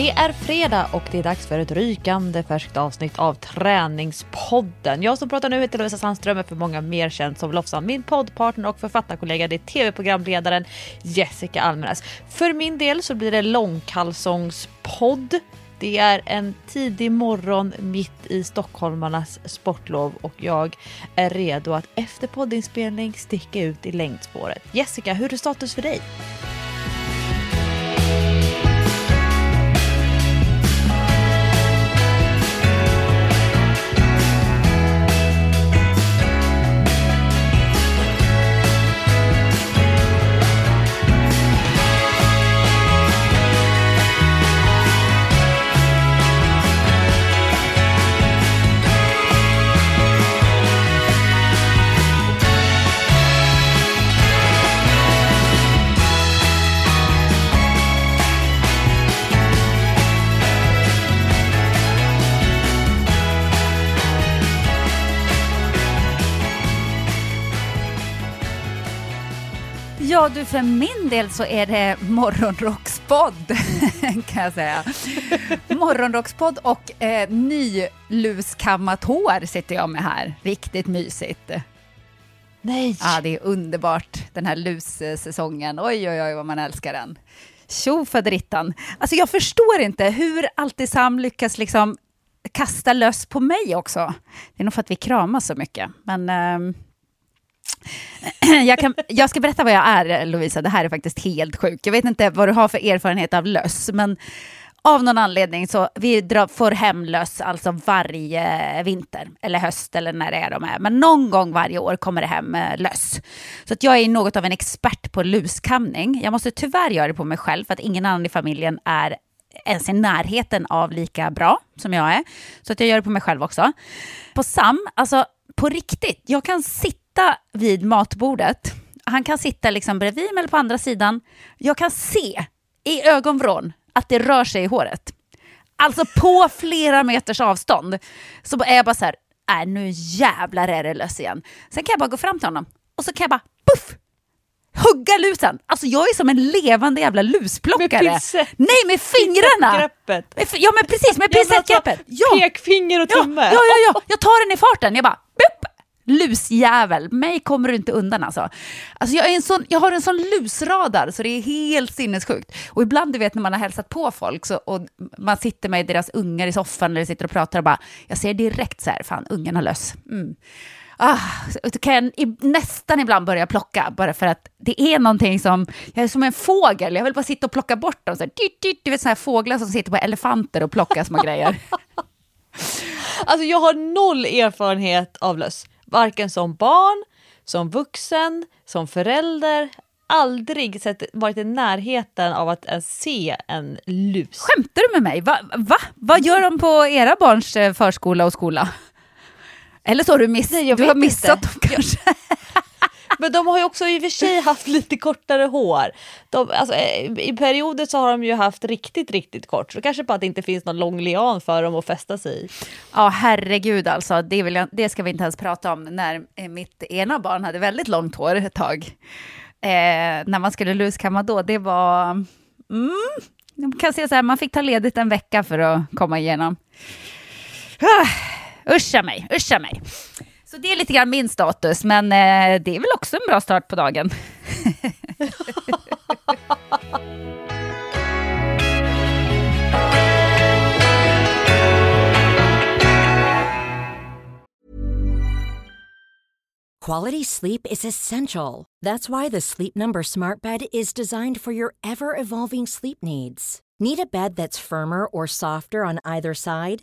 Det är fredag och det är dags för ett rykande färskt avsnitt av Träningspodden. Jag som pratar nu heter Lovisa Sandström, är för många mer känd som Lofsan. Min poddpartner och författarkollega det är tv-programledaren Jessica Almenäs. För min del så blir det långkalsongspodd. Det är en tidig morgon mitt i stockholmarnas sportlov och jag är redo att efter poddinspelning sticka ut i längdspåret. Jessica, hur är status för dig? Du, för min del så är det morgonrockspodd, kan jag säga. Morgonrockspodd och eh, nyluskammat hår sitter jag med här. Riktigt mysigt. Nej! Ja, det är underbart, den här lussäsongen. Oj, oj, oj, vad man älskar den. Tjo faderittan. Alltså, jag förstår inte hur Altisam lyckas liksom kasta löss på mig också. Det är nog för att vi kramas så mycket. Men... Eh, jag, kan, jag ska berätta vad jag är, Lovisa. Det här är faktiskt helt sjukt. Jag vet inte vad du har för erfarenhet av löss, men av någon anledning så vi drar, får hem löss alltså varje vinter, eller höst, eller när det är de är. Men någon gång varje år kommer det hem eh, löss. Så att jag är något av en expert på luskamning. Jag måste tyvärr göra det på mig själv, för att ingen annan i familjen är ens i närheten av lika bra som jag är. Så att jag gör det på mig själv också. På Sam, alltså på riktigt, jag kan sitta sitta vid matbordet. Han kan sitta liksom bredvid mig eller på andra sidan. Jag kan se i ögonvrån att det rör sig i håret. Alltså på flera meters avstånd. Så är jag bara så här, äh, nu jävlar är det löss igen. Sen kan jag bara gå fram till honom och så kan jag bara puff! Hugga lusen! Alltså jag är som en levande jävla lusplockare. Med pincett. Nej, med fingrarna! Med, ja men precis, med pincettgreppet. Ja. Pekfinger och tumme. Ja, ja, ja, ja, jag tar den i farten. Jag bara! Lusjävel, mig kommer du inte undan alltså. alltså jag, är en sån, jag har en sån lusradar så det är helt sinnessjukt. Och ibland, du vet när man har hälsat på folk så, och man sitter med deras ungar i soffan eller sitter och pratar och bara, jag ser direkt så här, fan ungen har löss. Mm. Ah, så kan jag i, nästan ibland börja plocka, bara för att det är någonting som, jag är som en fågel, jag vill bara sitta och plocka bort dem. Så här, dyrt, dyrt, du vet sådana här fåglar som sitter på elefanter och plockar små grejer. Alltså jag har noll erfarenhet av löss varken som barn, som vuxen, som förälder, aldrig sett, varit i närheten av att ens se en lus. Skämtar du med mig? Va? Va? Vad gör de på era barns eh, förskola och skola? Eller så har du, miss Nej, du har missat inte. dem kanske? Men de har ju också i och för sig haft lite kortare hår. De, alltså, eh, I perioder så har de ju haft riktigt, riktigt kort. Så kanske bara att det inte finns någon lång lian för dem att fästa sig i. Ja, herregud alltså. Det, vill jag, det ska vi inte ens prata om när eh, mitt ena barn hade väldigt långt hår ett tag. Eh, när man skulle luskamma då, det var... Mm, jag kan säga så här, man fick ta ledigt en vecka för att komma igenom. Ah, uscha mig, uscha mig. Så det är lite grann min status, men eh, det är väl också en bra start på dagen. Quality sleep is essential. That's why the Sleep Number Smart Bed is designed for your ever-evolving sleep needs. Need a bed that's firmer or softer on either side?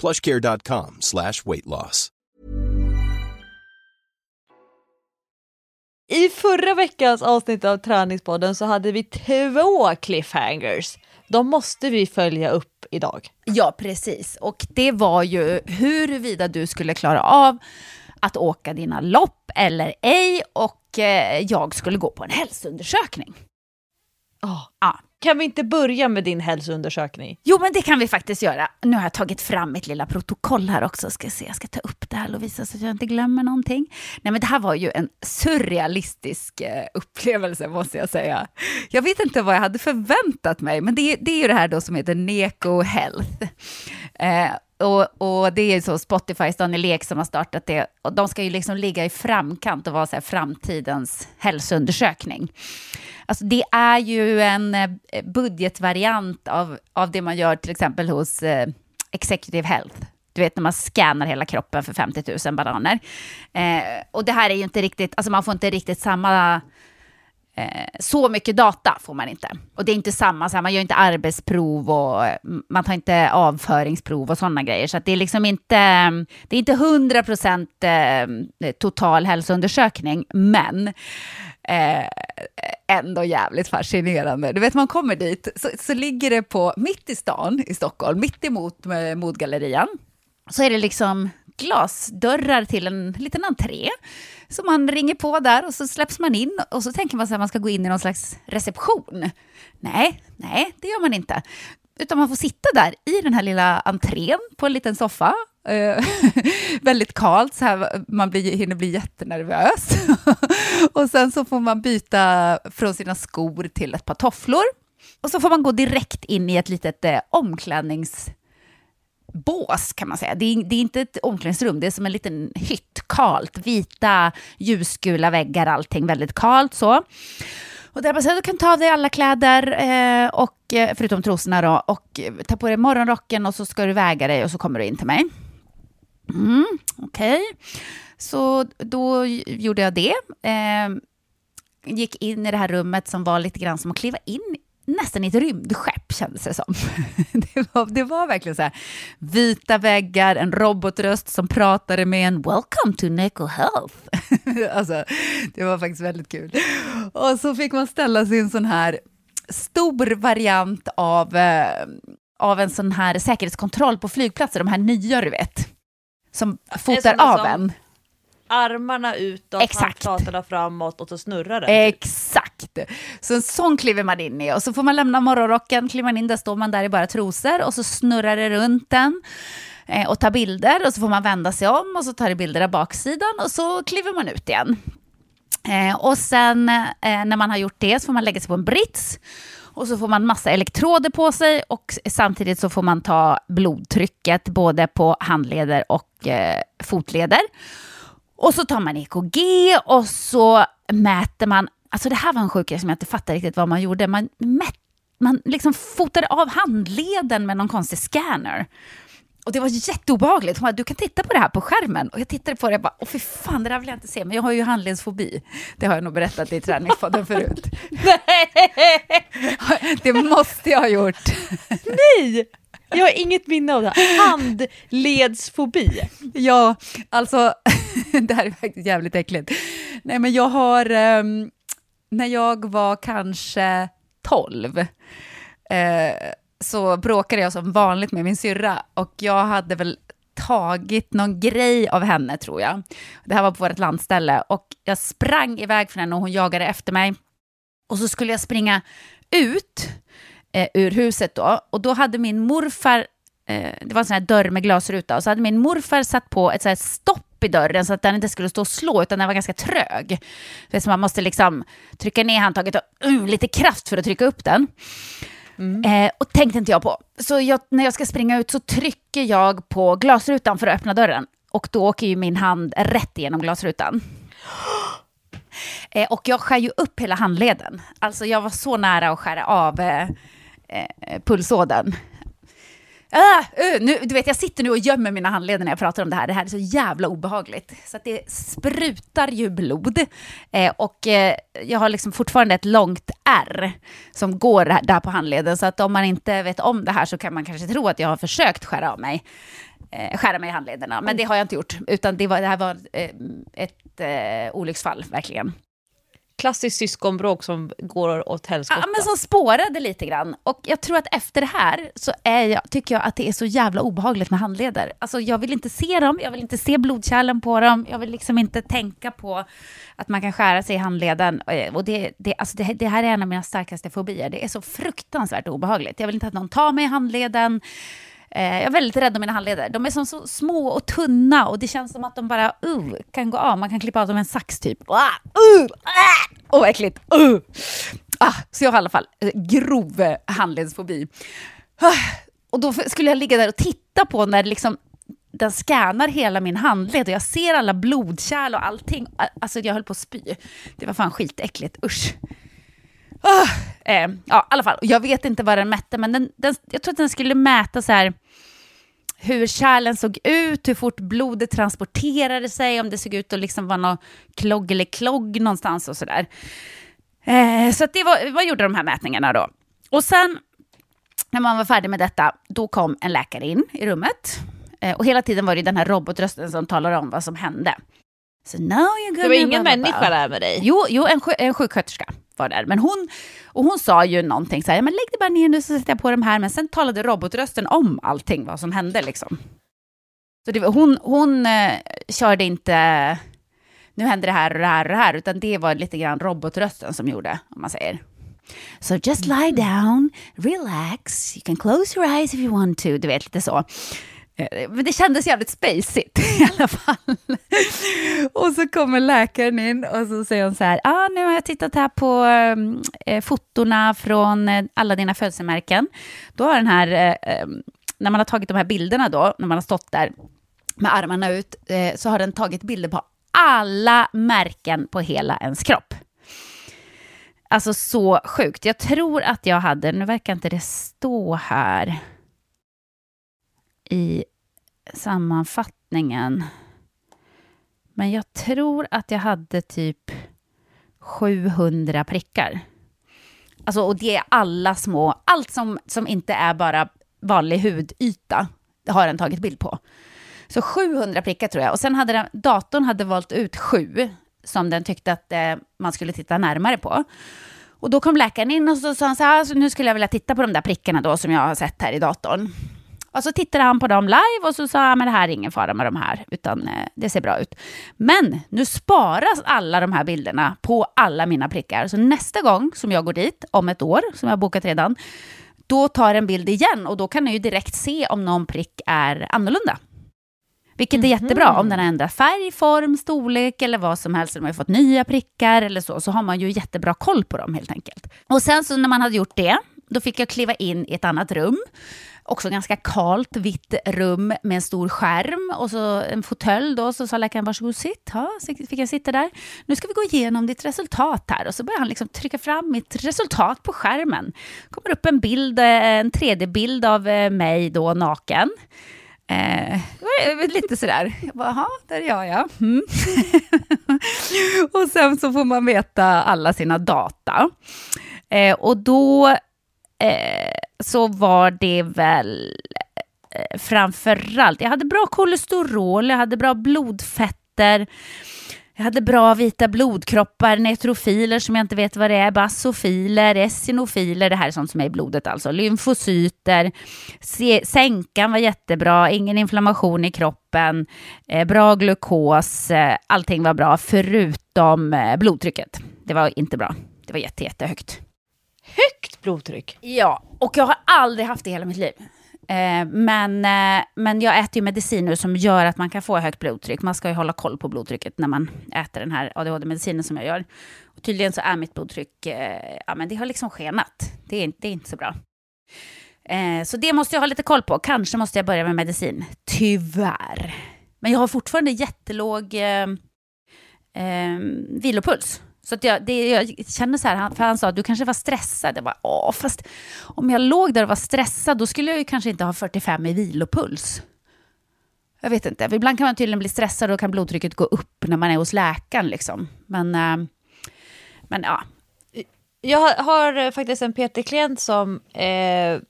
plushcare.com slash weight loss. I förra veckans avsnitt av Träningspodden så hade vi två cliffhangers. De måste vi följa upp idag. Ja, precis. Och det var ju huruvida du skulle klara av att åka dina lopp eller ej och eh, jag skulle gå på en hälsoundersökning. Oh. Ja. Kan vi inte börja med din hälsoundersökning? Jo, men det kan vi faktiskt göra. Nu har jag tagit fram mitt lilla protokoll här också. Ska se, jag ska ta upp det här Lovisa så att jag inte glömmer någonting. Nej, men det här var ju en surrealistisk eh, upplevelse måste jag säga. Jag vet inte vad jag hade förväntat mig, men det, det är ju det här då som heter Neko Health. Eh, och, och, det är så Spotifys Daniel Ek som har startat det. Och de ska ju liksom ligga i framkant och vara så här framtidens hälsoundersökning. Alltså det är ju en eh, budgetvariant av, av det man gör till exempel hos eh, Executive Health. Du vet när man scannar hela kroppen för 50 000 bananer. Eh, och det här är ju inte riktigt, alltså man får inte riktigt samma Eh, Eh, så mycket data får man inte. Och det är inte samma, så här, man gör inte arbetsprov och mm, man tar inte avföringsprov och sådana grejer. Så det är liksom inte, mm, det är inte 100 procent eh, total hälsoundersökning, men eh, ändå jävligt fascinerande. Du vet, man kommer dit, så, så ligger det på, mitt i stan i Stockholm, mitt emot eh, Modgallerian, så är det liksom glasdörrar till en liten entré. Så man ringer på där och så släpps man in och så tänker man sig att man ska gå in i någon slags reception. Nej, nej, det gör man inte. Utan man får sitta där i den här lilla entrén på en liten soffa. Eh, väldigt kallt, så här, man blir, hinner bli jättenervös. och sen så får man byta från sina skor till ett par tofflor. Och så får man gå direkt in i ett litet eh, omklädnings bås kan man säga. Det är, det är, inte ett omklädningsrum, det är som en liten hytt, kalt, vita ljusgula väggar, allting väldigt kalt så. Och där man säger, du kan ta av dig alla kläder, eh, och, eh, förutom trosorna då, och eh, ta på dig morgonrocken och så ska du väga dig och så kommer du in till mig. Mm, Okej, okay. så då gjorde jag det. Eh, gick in i det här rummet som var lite grann som att kliva in nästan i ett rymdskepp kändes det som. Det var, det var verkligen så här, vita väggar, en robotröst som pratade med en “Welcome to Neko Health”. Alltså, det var faktiskt väldigt kul. Och så fick man ställa sig en sån här stor variant av, eh, av en sån här säkerhetskontroll på flygplatser, de här nya du vet, som fotar av en armarna utåt, Exakt. handflatorna framåt och så snurrar den. Exakt. Så en sån kliver man in i och så får man lämna morgonrocken, kliver man in, där står man där i bara trosor och så snurrar det runt den eh, och tar bilder och så får man vända sig om och så tar det bilder av baksidan och så kliver man ut igen. Eh, och sen eh, när man har gjort det så får man lägga sig på en brits och så får man massa elektroder på sig och samtidigt så får man ta blodtrycket både på handleder och eh, fotleder. Och så tar man EKG och så mäter man, alltså det här var en sjukhet som jag inte fattar riktigt vad man gjorde. Man, mät, man liksom fotade av handleden med någon konstig scanner. Och det var jätteobehagligt. Hon bara, du kan titta på det här på skärmen. Och jag tittade på det och bara, åh fy fan, det där vill jag inte se. Men jag har ju handledsfobi. Det har jag nog berättat i träningspodden förut. Nej! Det måste jag ha gjort. Nej! Jag har inget minne av det. Handledsfobi. Ja, alltså det här är faktiskt jävligt äckligt. Nej, men jag har, um, när jag var kanske 12, eh, så bråkade jag som vanligt med min syrra och jag hade väl tagit någon grej av henne tror jag. Det här var på vårt landställe och jag sprang iväg från henne och hon jagade efter mig. Och så skulle jag springa ut eh, ur huset då. Och då hade min morfar, eh, det var en sån här dörr med glasruta, och så hade min morfar satt på ett så här stopp i dörren så att den inte skulle stå och slå, utan den var ganska trög. Så man måste liksom trycka ner handtaget och uh, lite kraft för att trycka upp den. Mm. Eh, och tänkte inte jag på. Så jag, när jag ska springa ut så trycker jag på glasrutan för att öppna dörren. Och då åker ju min hand rätt igenom glasrutan. Eh, och jag skär ju upp hela handleden. Alltså jag var så nära att skära av eh, eh, pulsådern. Ah, uh, nu, du vet, jag sitter nu och gömmer mina handleder när jag pratar om det här. Det här är så jävla obehagligt. Så att det sprutar ju blod. Eh, och eh, jag har liksom fortfarande ett långt R som går där på handleden. Så att om man inte vet om det här så kan man kanske tro att jag har försökt skära av mig. Eh, skära mig i handlederna. Men det har jag inte gjort. Utan det, var, det här var eh, ett eh, olycksfall, verkligen klassiskt syskonbråk som går åt helskotta. Ja, men som spårade lite grann. Och jag tror att efter det här så är jag, tycker jag att det är så jävla obehagligt med handleder. Alltså jag vill inte se dem, jag vill inte se blodkärlen på dem, jag vill liksom inte tänka på att man kan skära sig i handleden. Eh, och det, det, alltså det, det här är en av mina starkaste fobier. Det är så fruktansvärt obehagligt. Jag vill inte att någon tar mig i handleden. Eh, jag är väldigt rädd om mina handleder. De är som så små och tunna och det känns som att de bara uh, kan gå av. Man kan klippa av dem med en sax typ. Uh, ah! uh, Åh, oh, äckligt! Uh. Ah, så jag har i alla fall eh, grov eh, handledsfobi. Ah, och då skulle jag ligga där och titta på när liksom den scannar hela min handled och jag ser alla blodkärl och allting. Ah, alltså jag höll på att spy. Det var fan skitäckligt, usch. Oh, eh, ja, i alla fall. Jag vet inte vad den mätte, men den, den, jag tror att den skulle mäta så här hur kärlen såg ut, hur fort blodet transporterade sig, om det såg ut att liksom vara någon klogg eller klogg någonstans och sådär. Eh, så det var, vad gjorde de här mätningarna då? Och sen när man var färdig med detta, då kom en läkare in i rummet. Eh, och hela tiden var det den här robotrösten som talade om vad som hände. So now you're det var ingen människa där med dig? Jo, jo en, en sjuksköterska var där. Men hon, och hon sa ju någonting så här, men lägg dig bara ner nu så sätter jag på de här. Men sen talade robotrösten om allting, vad som hände liksom. Så det, hon, hon eh, körde inte, nu händer det här och det här och det här, utan det var lite grann robotrösten som gjorde, om man säger. So just lie down, relax, you can close your eyes if you want to, du vet lite så. Eh, men det kändes jävligt spacigt i alla fall. och så kommer läkaren in och så säger hon så här, ah, nu har jag tittat här på eh, eh fotona från eh, alla dina födelsemärken. Då har den här, eh, eh, när man har tagit de här bilderna då, när man har stått där med armarna ut, eh, så har den tagit bilder på alla märken på hela ens kropp. Alltså så sjukt. Jag tror att jag hade, nu verkar inte det stå här, i sammanfattningen. Men jag tror att jag hade typ 700 prickar. Alltså, och det är alla små, allt som, som inte är bara vanlig hudyta, det har den tagit bild på. Så 700 prickar tror jag. Och sen hade den, datorn hade valt ut sju som den tyckte att eh, man skulle titta närmare på. Och då kom läkaren in och så sa han så här, alltså, nu skulle jag vilja titta på de där prickarna då som jag har sett här i datorn. Och så tittade han på dem live och så sa han, men det här är ingen fara med de här, utan eh, det ser bra ut. Men nu sparas alla de här bilderna på alla mina prickar. Så nästa gång som jag går dit, om ett år, som jag har bokat redan, då tar en bild igen och då kan jag ju direkt se om någon prick är annorlunda. Vilket är jättebra om den har ändrat färg, form, storlek eller vad som helst. De har fått nya prickar eller så, så har man ju jättebra koll på dem helt enkelt. Och sen så när man hade gjort det, då fick jag kliva in i ett annat rum också ganska kalt vitt rum med en stor skärm och så en fåtölj då. Så sa läkaren varsågod sitt. Ja, så fick jag sitta där. Nu ska vi gå igenom ditt resultat här. Och så började han liksom trycka fram mitt resultat på skärmen. kommer upp en bild, eh, en 3D-bild av eh, mig då naken. Eh, lite sådär, jag bara, jaha, där är jag ja. Mm. och sen så får man veta alla sina data. Eh, och då eh, så var det väl eh, framförallt, jag hade bra kolesterol, jag hade bra blodfetter, jag hade bra vita blodkroppar, neutrofiler som jag inte vet vad det är, basofiler, esinofiler, det här är sånt som är i blodet alltså, lymfocyter, sänkan var jättebra, ingen inflammation i kroppen, eh, bra glukos, eh, allting var bra förutom eh, blodtrycket. Det var inte bra, det var jätte, jättehögt blodtryck. Ja, och jag har aldrig haft det i hela mitt liv. Eh, men, eh, men jag äter ju medicin nu som gör att man kan få högt blodtryck. Man ska ju hålla koll på blodtrycket när man äter den här ADHD-medicinen som jag gör. Och tydligen så är mitt blodtryck, eh, ja men det har liksom skenat. Det är, det är inte så bra. Eh, så det måste jag ha lite koll på. Kanske måste jag börja med medicin. Tyvärr. Men jag har fortfarande jättelåg eh, eh, vilopuls. Så att jag, det, jag känner så här, för han sa att du kanske var stressad. Jag bara, åh, fast om jag låg där och var stressad, då skulle jag ju kanske inte ha 45 i vilopuls. Jag vet inte, ibland kan man tydligen bli stressad och kan blodtrycket gå upp när man är hos läkaren. Liksom. Men, eh, men ja. Jag har faktiskt en PT-klient som eh,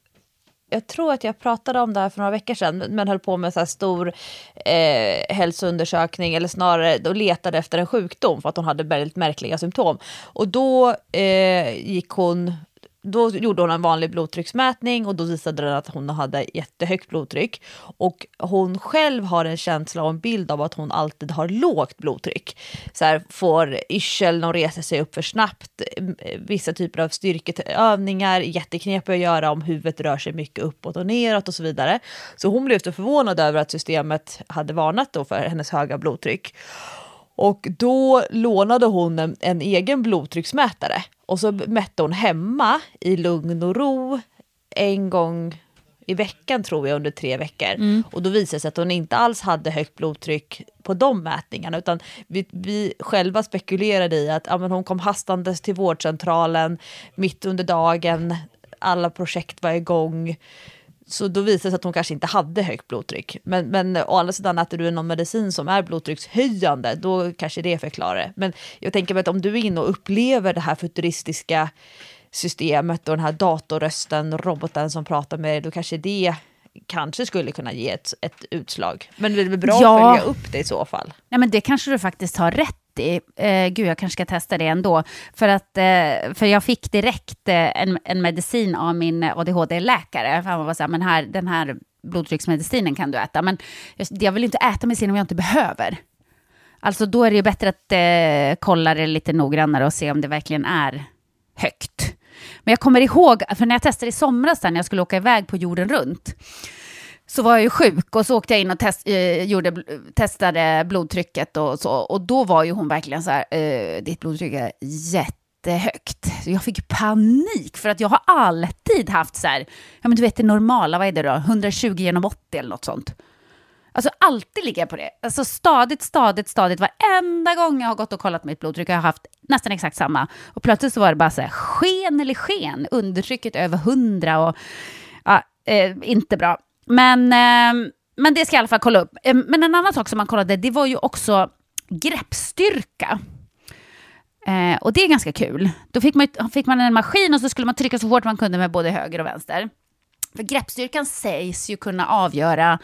jag tror att jag pratade om det här för några veckor sedan, men höll på med så stor eh, hälsoundersökning, eller snarare då letade efter en sjukdom för att hon hade väldigt märkliga symptom. Och då eh, gick hon då gjorde hon en vanlig blodtrycksmätning och då visade den att hon hade jättehögt blodtryck. Och hon själv har en känsla och en bild av att hon alltid har lågt blodtryck. Så här, får yrsel när hon reser sig upp för snabbt, vissa typer av styrkeövningar, jätteknepiga att göra om huvudet rör sig mycket uppåt och neråt och så vidare. Så hon blev så förvånad över att systemet hade varnat då för hennes höga blodtryck. Och då lånade hon en, en, egen blodtrycksmätare och så mätte hon hemma i lugn och ro en gång i veckan tror jag under tre veckor. Mm. Och då visade det sig att hon inte alls hade högt blodtryck på de mätningarna utan vi, vi själva spekulerade i att ja, men hon kom hastandes till vårdcentralen mitt under dagen, alla projekt var igång så då visade det sig att hon kanske inte hade högt blodtryck. Men, men å andra sidan äter du någon medicin som är blodtryckshöjande, då kanske det förklarar det. Men jag tänker att om du är inne och upplever det här futuristiska systemet och den här datorrösten, roboten som pratar med dig, då kanske det kanske skulle kunna ge ett, ett utslag. Men det är väl bra ja. att följa upp det i så fall? Nej, men det kanske du faktiskt har rätt City. Eh, gud, jag kanske ska testa det ändå. För, att, eh, för jag fick direkt eh, en, en medicin av min ADHD-läkare. Han var så här, men här, den här blodtrycksmedicinen kan du äta. Men jag, jag vill inte äta medicin om jag inte behöver. Alltså då är det ju bättre att eh, kolla det lite noggrannare och se om det verkligen är högt. Men jag kommer ihåg, för när jag testade i somras när jag skulle åka iväg på jorden runt, så var jag ju sjuk och så åkte jag in och test, eh, gjorde, testade blodtrycket och så. Och då var ju hon verkligen så här, eh, ditt blodtryck är jättehögt. Så jag fick panik för att jag har alltid haft så här, ja men du vet det normala, vad är det då, 120 genom 80 eller något sånt. Alltså alltid ligger jag på det. Alltså stadigt, stadigt, stadigt. Varenda gång jag har gått och kollat mitt blodtryck har jag haft nästan exakt samma. Och plötsligt så var det bara så här, sken eller sken, undertrycket över 100 och ja, eh, inte bra. Men, eh, men det ska jag i alla fall kolla upp. Eh, men en annan sak som man kollade, det var ju också greppstyrka. Eh, och det är ganska kul. Då fick man, fick man en maskin och så skulle man trycka så hårt man kunde med både höger och vänster. För greppstyrkan sägs ju kunna avgöra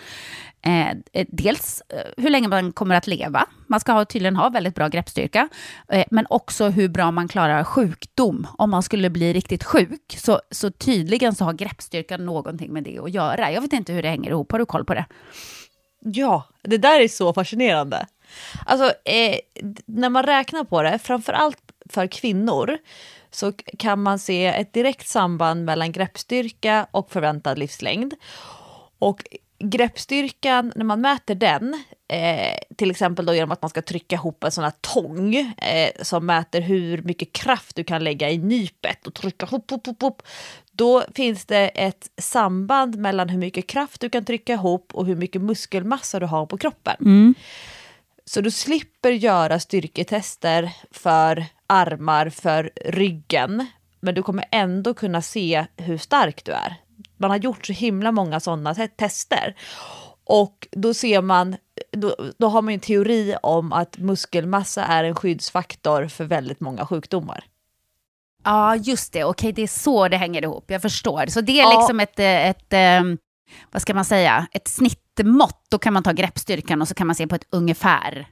Eh, eh, dels eh, hur länge man kommer att leva. Man ska ha, tydligen ha väldigt bra greppstyrka. Eh, men också hur bra man klarar sjukdom. Om man skulle bli riktigt sjuk. Så, så tydligen så har greppstyrkan någonting med det att göra. Jag vet inte hur det hänger ihop. Har du koll på det? Ja, det där är så fascinerande. Alltså, eh, när man räknar på det, framför allt för kvinnor, så kan man se ett direkt samband mellan greppstyrka och förväntad livslängd. Och greppstyrkan, när man mäter den, eh, till exempel då genom att man ska trycka ihop en sån här tång eh, som mäter hur mycket kraft du kan lägga i nypet och trycka ihop, ihop, ihop, då finns det ett samband mellan hur mycket kraft du kan trycka ihop och hur mycket muskelmassa du har på kroppen. Mm. Så du slipper göra styrketester för armar, för ryggen, men du kommer ändå kunna se hur stark du är man har gjort så himla många sådana te tester. Och då ser man, då, då har man en teori om att muskelmassa är en skyddsfaktor för väldigt många sjukdomar. Ja, just det. Okej, det är så det hänger ihop. Jag förstår. Så det är ja. liksom ett, ett, ett, vad ska man säga, ett snittmått. Då kan man ta greppstyrkan och så kan man se på ett ungefär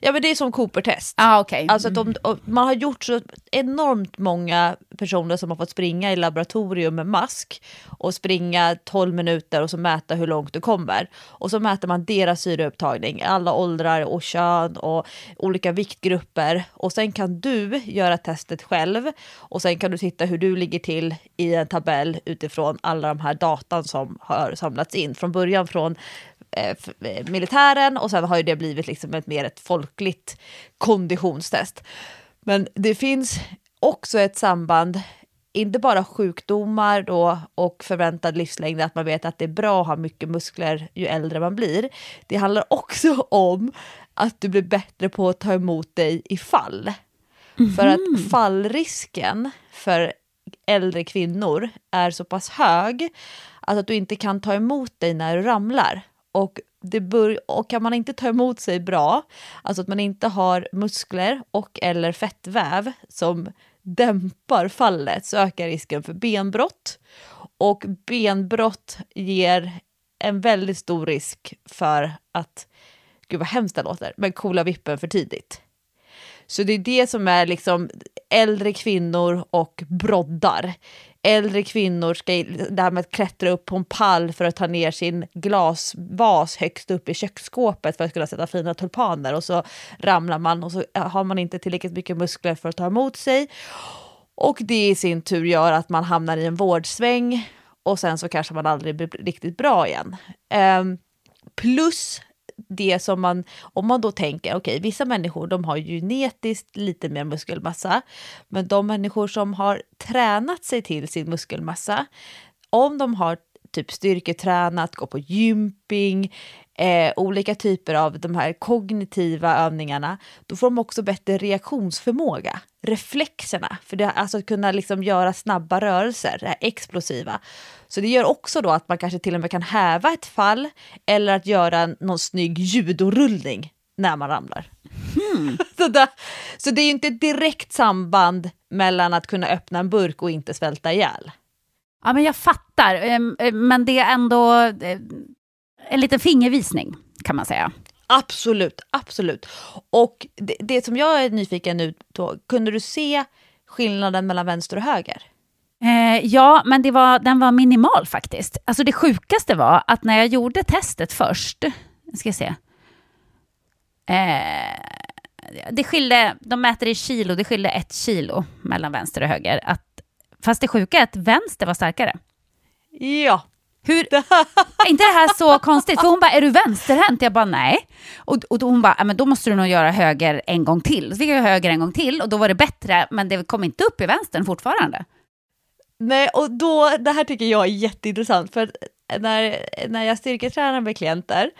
Ja men det är som Cooper-test. Ah, okay. Alltså de, man har gjort så enormt många personer som har fått springa i laboratorium med mask och springa 12 minuter och så mäta hur långt du kommer. Och så mäter man deras syreupptagning, alla åldrar och kön och olika viktgrupper. Och sen kan du göra testet själv och sen kan du titta hur du ligger till i en tabell utifrån alla de här datan som har samlats in. Från början från Eh, eh, militären och sen har ju det blivit liksom ett mer ett folkligt konditionstest. Men det finns också ett samband inte bara sjukdomar då och förväntad livslängd, att man vet att det är bra att ha mycket muskler ju äldre man blir. Det handlar också om att du blir bättre på att ta emot dig i fall. För att fallrisken för äldre kvinnor är så pass hög att du inte kan ta emot dig när du ramlar. Och, det bör, och kan man inte ta emot sig bra, alltså att man inte har muskler och eller fettväv som dämpar fallet så ökar risken för benbrott. Och benbrott ger en väldigt stor risk för att, gud vad hemskt det låter, men coola vippen för tidigt. Så det är det som är liksom äldre kvinnor och broddar. Äldre kvinnor ska, det här med att klättra upp på en pall för att ta ner sin glasvas högst upp i köksskåpet för att kunna sätta fina tulpaner och så ramlar man och så har man inte tillräckligt mycket muskler för att ta emot sig. Och det i sin tur gör att man hamnar i en vårdsväng och sen så kanske man aldrig blir riktigt bra igen. Um, plus det som man, om man då tänker, okej, okay, vissa människor de har genetiskt lite mer muskelmassa, men de människor som har tränat sig till sin muskelmassa, om de har typ styrketränat, gå på gymping, eh, olika typer av de här kognitiva övningarna, då får de också bättre reaktionsförmåga, reflexerna, för det, alltså att kunna liksom göra snabba rörelser, det här explosiva. Så det gör också då att man kanske till och med kan häva ett fall eller att göra någon snygg judorullning när man ramlar. Hmm. så, det, så det är ju inte ett direkt samband mellan att kunna öppna en burk och inte svälta ihjäl. Ja, men jag fattar. Ehm, eh, men det är ändå eh, en liten fingervisning, kan man säga. Absolut, absolut. Och det, det som jag är nyfiken nu på, kunde du se skillnaden mellan vänster och höger? Eh, ja, men det var, den var minimal faktiskt. Alltså det sjukaste var att när jag gjorde testet först, ska jag se. Eh, det skilde, de mäter i kilo, det skilde ett kilo mellan vänster och höger. Att, fast det sjuka är att vänster var starkare. Ja. Hur, är inte det här så konstigt? För hon bara, är du vänsterhänt? Jag bara, nej. Och, och då hon bara, men då måste du nog göra höger en gång till. Så fick jag höger en gång till och då var det bättre, men det kom inte upp i vänstern fortfarande. Nej, och då, det här tycker jag är jätteintressant, för när, när jag styrketränar med klienter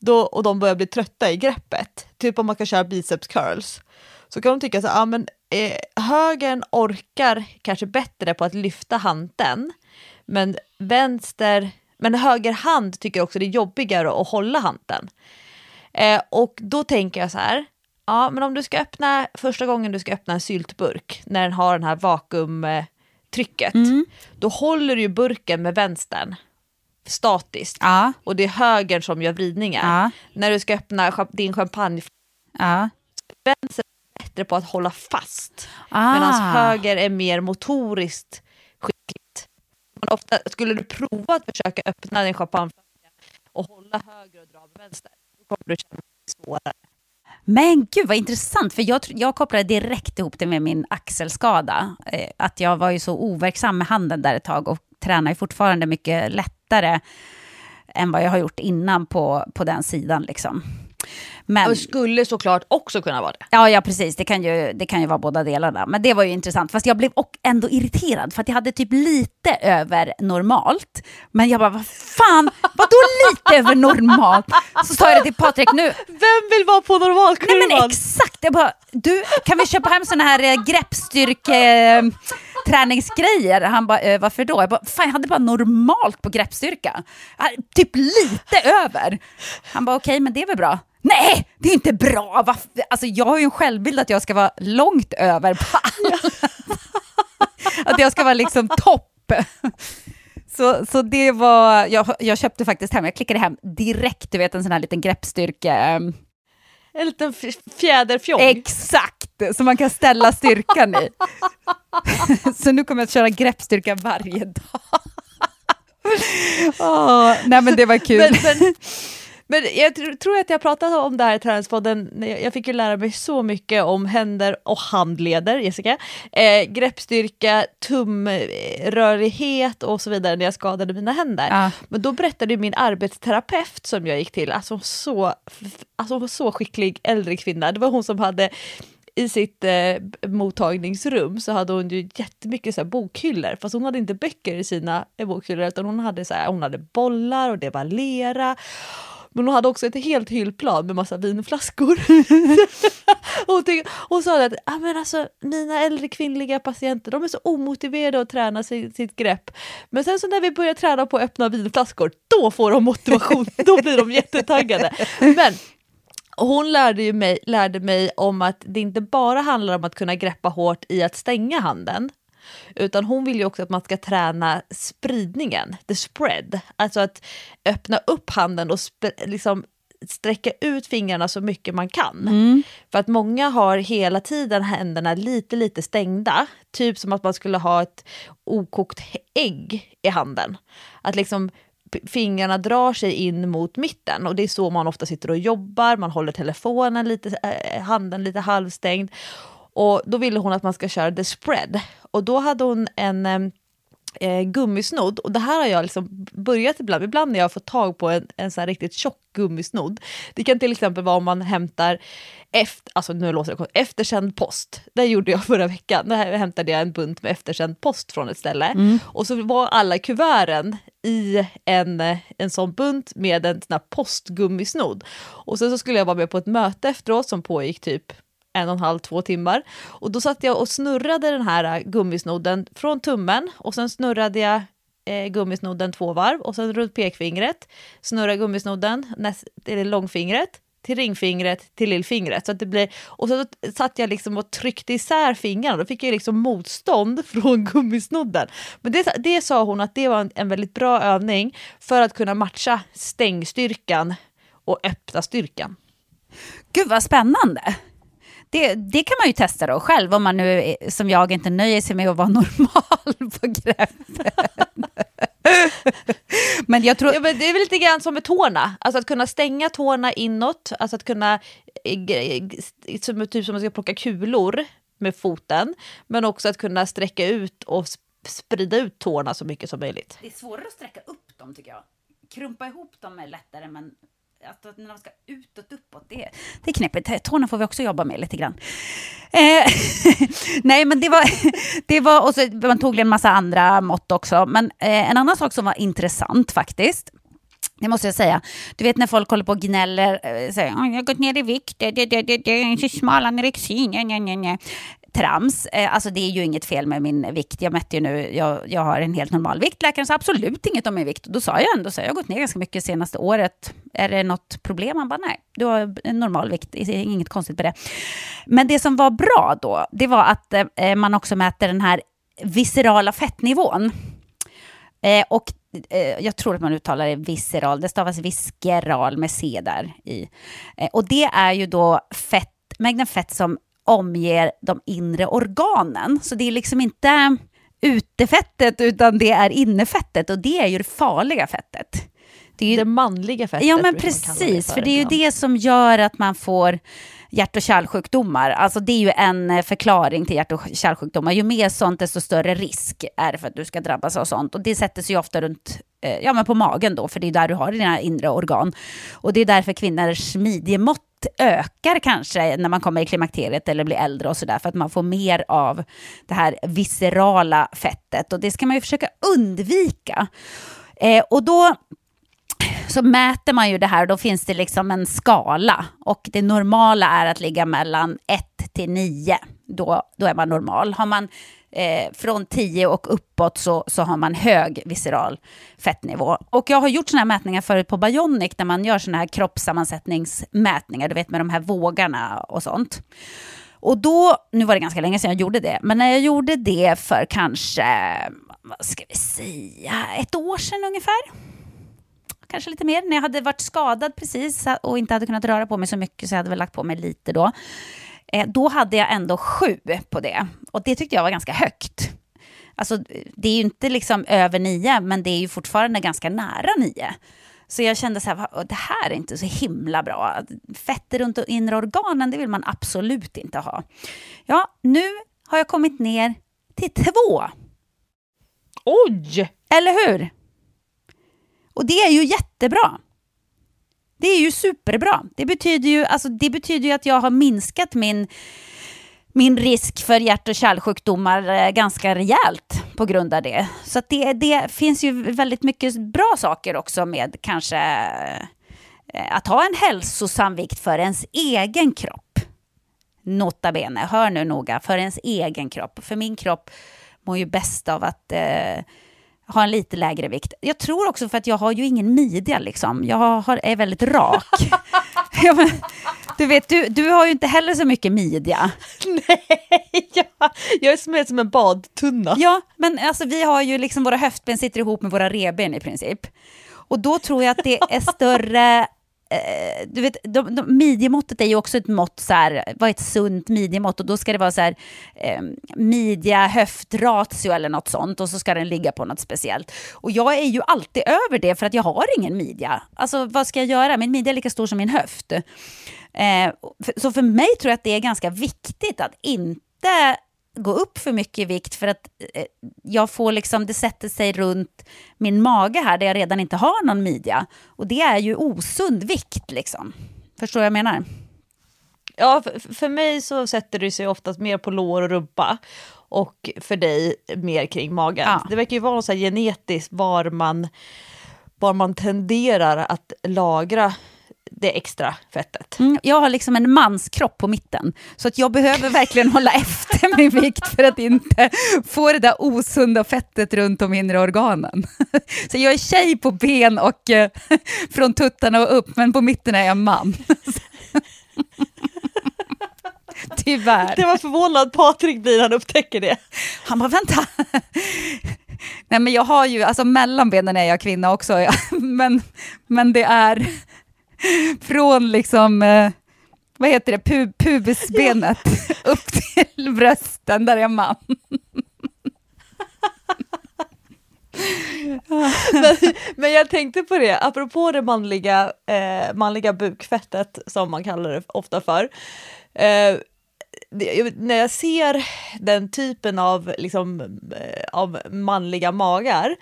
då, och de börjar bli trötta i greppet, typ om man ska köra biceps curls, så kan de tycka så ja men eh, högern orkar kanske bättre på att lyfta handen, men vänster, men höger hand tycker också det är jobbigare att hålla handen. Eh, och då tänker jag så här, ja men om du ska öppna, första gången du ska öppna en syltburk, när den har den här vakuum eh, trycket, mm. då håller du ju burken med vänstern statiskt. Ja. Och det är högern som gör vridningar. Ja. När du ska öppna din champagne, ja. vänster är bättre på att hålla fast. Ah. Medan höger är mer motoriskt skickligt man ofta, skulle du prova att försöka öppna din champagneflaska och hålla höger och dra med vänster, då kommer du känna det svårare. Men gud vad intressant, för jag, jag kopplade direkt ihop det med min axelskada. Eh, att jag var ju så overksam med handen där ett tag och tränar ju fortfarande mycket lättare än vad jag har gjort innan på, på den sidan. Liksom. Men, och skulle såklart också kunna vara det. Ja, ja precis. Det kan, ju, det kan ju vara båda delarna. Men det var ju intressant. Fast jag blev ändå irriterad för att jag hade typ lite över normalt. Men jag bara, vad fan, vadå lite över normalt? Så sa jag det till Patrik nu. Vem vill vara på normalkurvan? Nej men exakt. Jag bara, du, kan vi köpa hem såna här eh, greppstyrke träningsgrejer. Han bara, eh, varför då? Jag bara, fan jag hade bara normalt på greppstyrka. Typ lite över. Han bara, okej okay, men det är väl bra. Nej, det är inte bra. Alltså, jag har ju en självbild att jag ska vara långt över på Att jag ska vara liksom topp. Så, så det var, jag, jag köpte faktiskt hem, jag klickade hem direkt, du vet en sån här liten greppstyrke... En liten fjäderfjong? Exakt, som man kan ställa styrkan i. så nu kommer jag att köra greppstyrka varje dag. oh, nej men det var kul. Men, men, men jag tror att jag pratade om det här i Träningspodden, jag fick ju lära mig så mycket om händer och handleder, Jessica. Eh, greppstyrka, tumrörlighet och så vidare när jag skadade mina händer. Ja. Men då berättade min arbetsterapeut som jag gick till, alltså så, alltså så skicklig äldre kvinna, det var hon som hade i sitt eh, mottagningsrum så hade hon ju jättemycket så här bokhyllor, fast hon hade inte böcker i sina eh, bokhyllor utan hon hade, så här, hon hade bollar och det var lera. Men hon hade också ett helt hyllplan med massa vinflaskor. hon, tyck, hon sa att ah, men alltså, mina äldre kvinnliga patienter de är så omotiverade att träna sitt, sitt grepp. Men sen så när vi börjar träna på att öppna vinflaskor, då får de motivation, då blir de jättetaggade. Men hon lärde, ju mig, lärde mig om att det inte bara handlar om att kunna greppa hårt i att stänga handen, utan hon vill ju också att man ska träna spridningen, the spread. Alltså att öppna upp handen och liksom sträcka ut fingrarna så mycket man kan. Mm. För att många har hela tiden händerna lite, lite stängda. Typ som att man skulle ha ett okokt ägg i handen. Att liksom fingrarna drar sig in mot mitten och det är så man ofta sitter och jobbar, man håller telefonen lite, äh, handen lite halvstängd. Och då ville hon att man ska köra the spread. Och då hade hon en eh, gummisnodd. Och det här har jag liksom börjat ibland, ibland när jag får tag på en, en sån riktigt tjock gummisnodd. Det kan till exempel vara om man hämtar efter, alltså nu låter det eftersänd post. Det gjorde jag förra veckan. Där hämtade jag en bunt med eftersänd post från ett ställe. Mm. Och så var alla kuverten i en, en sån bunt med en sån här postgummisnodd. Och sen så skulle jag vara med på ett möte efteråt som pågick typ en och en halv, två timmar. Och då satt jag och snurrade den här äh, gummisnodden från tummen och sen snurrade jag eh, gummisnodden två varv och sen runt pekfingret, snurra gummisnodden, näst, eller långfingret, till ringfingret, till lillfingret. Så att det blir, och så satt jag liksom och tryckte isär fingrarna, då fick jag liksom motstånd från gummisnodden. Men det, det sa hon att det var en, en väldigt bra övning för att kunna matcha stängstyrkan och öppna styrkan. Gud vad spännande! Det, det kan man ju testa då själv, om man nu som jag inte nöjer sig med att vara normal på greppet. men jag tror... Ja, men det är väl lite grann som med tårna, alltså att kunna stänga tårna inåt, alltså att kunna, som, typ som man ska plocka kulor med foten, men också att kunna sträcka ut och sprida ut tårna så mycket som möjligt. Det är svårare att sträcka upp dem tycker jag. Krumpa ihop dem är lättare, men att när de ska utåt uppåt, det, det är knepigt. Tårna får vi också jobba med lite grann. Eh, nej, men det var, det var, och så, man tog en massa andra mått också. Men eh, en annan sak som var intressant faktiskt, det måste jag säga. Du vet när folk håller på och gnäller, eh, säger jag har gått ner i vikt, det, det, det, det, det är så smal anorexi, nej, nej, nej trams. Eh, alltså det är ju inget fel med min vikt. Jag mätte ju nu, jag, jag har en helt normal vikt. Läkaren sa absolut inget om min vikt. Då sa jag ändå så jag har gått ner ganska mycket senaste året. Är det något problem? Han bara nej, du har en normal vikt. Det är inget konstigt med det. Men det som var bra då, det var att eh, man också mäter den här viscerala fettnivån. Eh, och eh, jag tror att man uttalar det visceral, det stavas visceral med C där i. Eh, och det är ju då fett, mängden fett som omger de inre organen. Så det är liksom inte utefettet, utan det är innefettet och det är ju det farliga fettet. Det, är ju, det manliga fettet. Ja, men precis, för, för det är ju det som gör att man får hjärt och kärlsjukdomar. Alltså det är ju en förklaring till hjärt och kärlsjukdomar. Ju mer sånt, desto större risk är det för att du ska drabbas av sånt. Och det sätter sig ofta runt, eh, ja men på magen då, för det är där du har dina inre organ. Och det är därför kvinnors midjemått ökar kanske när man kommer i klimakteriet eller blir äldre och sådär, för att man får mer av det här viscerala fettet. Och det ska man ju försöka undvika. Eh, och då så mäter man ju det här och då finns det liksom en skala. Och det normala är att ligga mellan 1 till 9. Då, då är man normal. Har man eh, från 10 och uppåt så, så har man hög visceral fettnivå. Och jag har gjort sådana här mätningar förut på Bionic när man gör sådana här kroppssammansättningsmätningar, du vet med de här vågarna och sånt. Och då, nu var det ganska länge sedan jag gjorde det, men när jag gjorde det för kanske, vad ska vi säga, ett år sedan ungefär kanske lite mer. När jag hade varit skadad precis och inte hade kunnat röra på mig så mycket så jag hade väl lagt på mig lite då. Eh, då hade jag ändå sju på det. Och det tyckte jag var ganska högt. Alltså, det är ju inte liksom över nio, men det är ju fortfarande ganska nära nio. Så jag kände så här, det här är inte så himla bra. Fett runt inre organen, det vill man absolut inte ha. Ja, nu har jag kommit ner till två. Oj! Eller hur? Och det är ju jättebra. Det är ju superbra. Det betyder ju, alltså, det betyder ju att jag har minskat min min risk för hjärt och kärlsjukdomar eh, ganska rejält på grund av det. Så det, det finns ju väldigt mycket bra saker också med kanske eh, att ha en hälsosam vikt för ens egen kropp. Nota bene, hör nu noga, för ens egen kropp. För min kropp mår ju bäst av att eh, ha en lite lägre vikt. Jag tror också för att jag har ju ingen midja liksom. Jag har, är väldigt rak. ja, men, du vet, du, du har ju inte heller så mycket midja. Nej, jag, jag är som, som en badtunna. Ja, men alltså vi har ju liksom våra höftben sitter ihop med våra reben i princip. Och då tror jag att det är större eh, du vet, de, de, midjemåttet är ju också ett mått, så här, vad är ett sunt midjemått? Och då ska det vara så här, eh, midja höftratio eller något sånt och så ska den ligga på något speciellt. Och jag är ju alltid över det för att jag har ingen midja. Alltså vad ska jag göra? Min midja är lika stor som min höft. Eh, så för mig tror jag att det är ganska viktigt att inte gå upp för mycket i vikt för att eh, jag får liksom, det sätter sig runt min mage här där jag redan inte har någon midja. Och det är ju osund vikt liksom. Förstår vad jag menar? Ja, för, för mig så sätter det sig oftast mer på lår och rumpa och för dig mer kring magen. Ja. Det verkar ju vara så genetiskt var man, var man tenderar att lagra det extra fettet. Mm, jag har liksom en manskropp på mitten, så att jag behöver verkligen hålla efter min vikt för att inte få det där osunda fettet runt de inre organen. Så jag är tjej på ben och eh, från tuttarna och upp, men på mitten är jag man. Tyvärr. Det var förvånad Patrik blir han upptäcker det. Han bara, vänta. Nej men jag har ju, alltså mellan benen är jag kvinna också, men, men det är från liksom, eh, vad heter det, Pu pubisbenet ja. upp till brösten, där är man. men, men, jag tänkte på det, apropå det manliga, eh, manliga bukfettet som man kallar det ofta för. Eh, det, när jag ser den typen av, liksom, eh, av manliga magar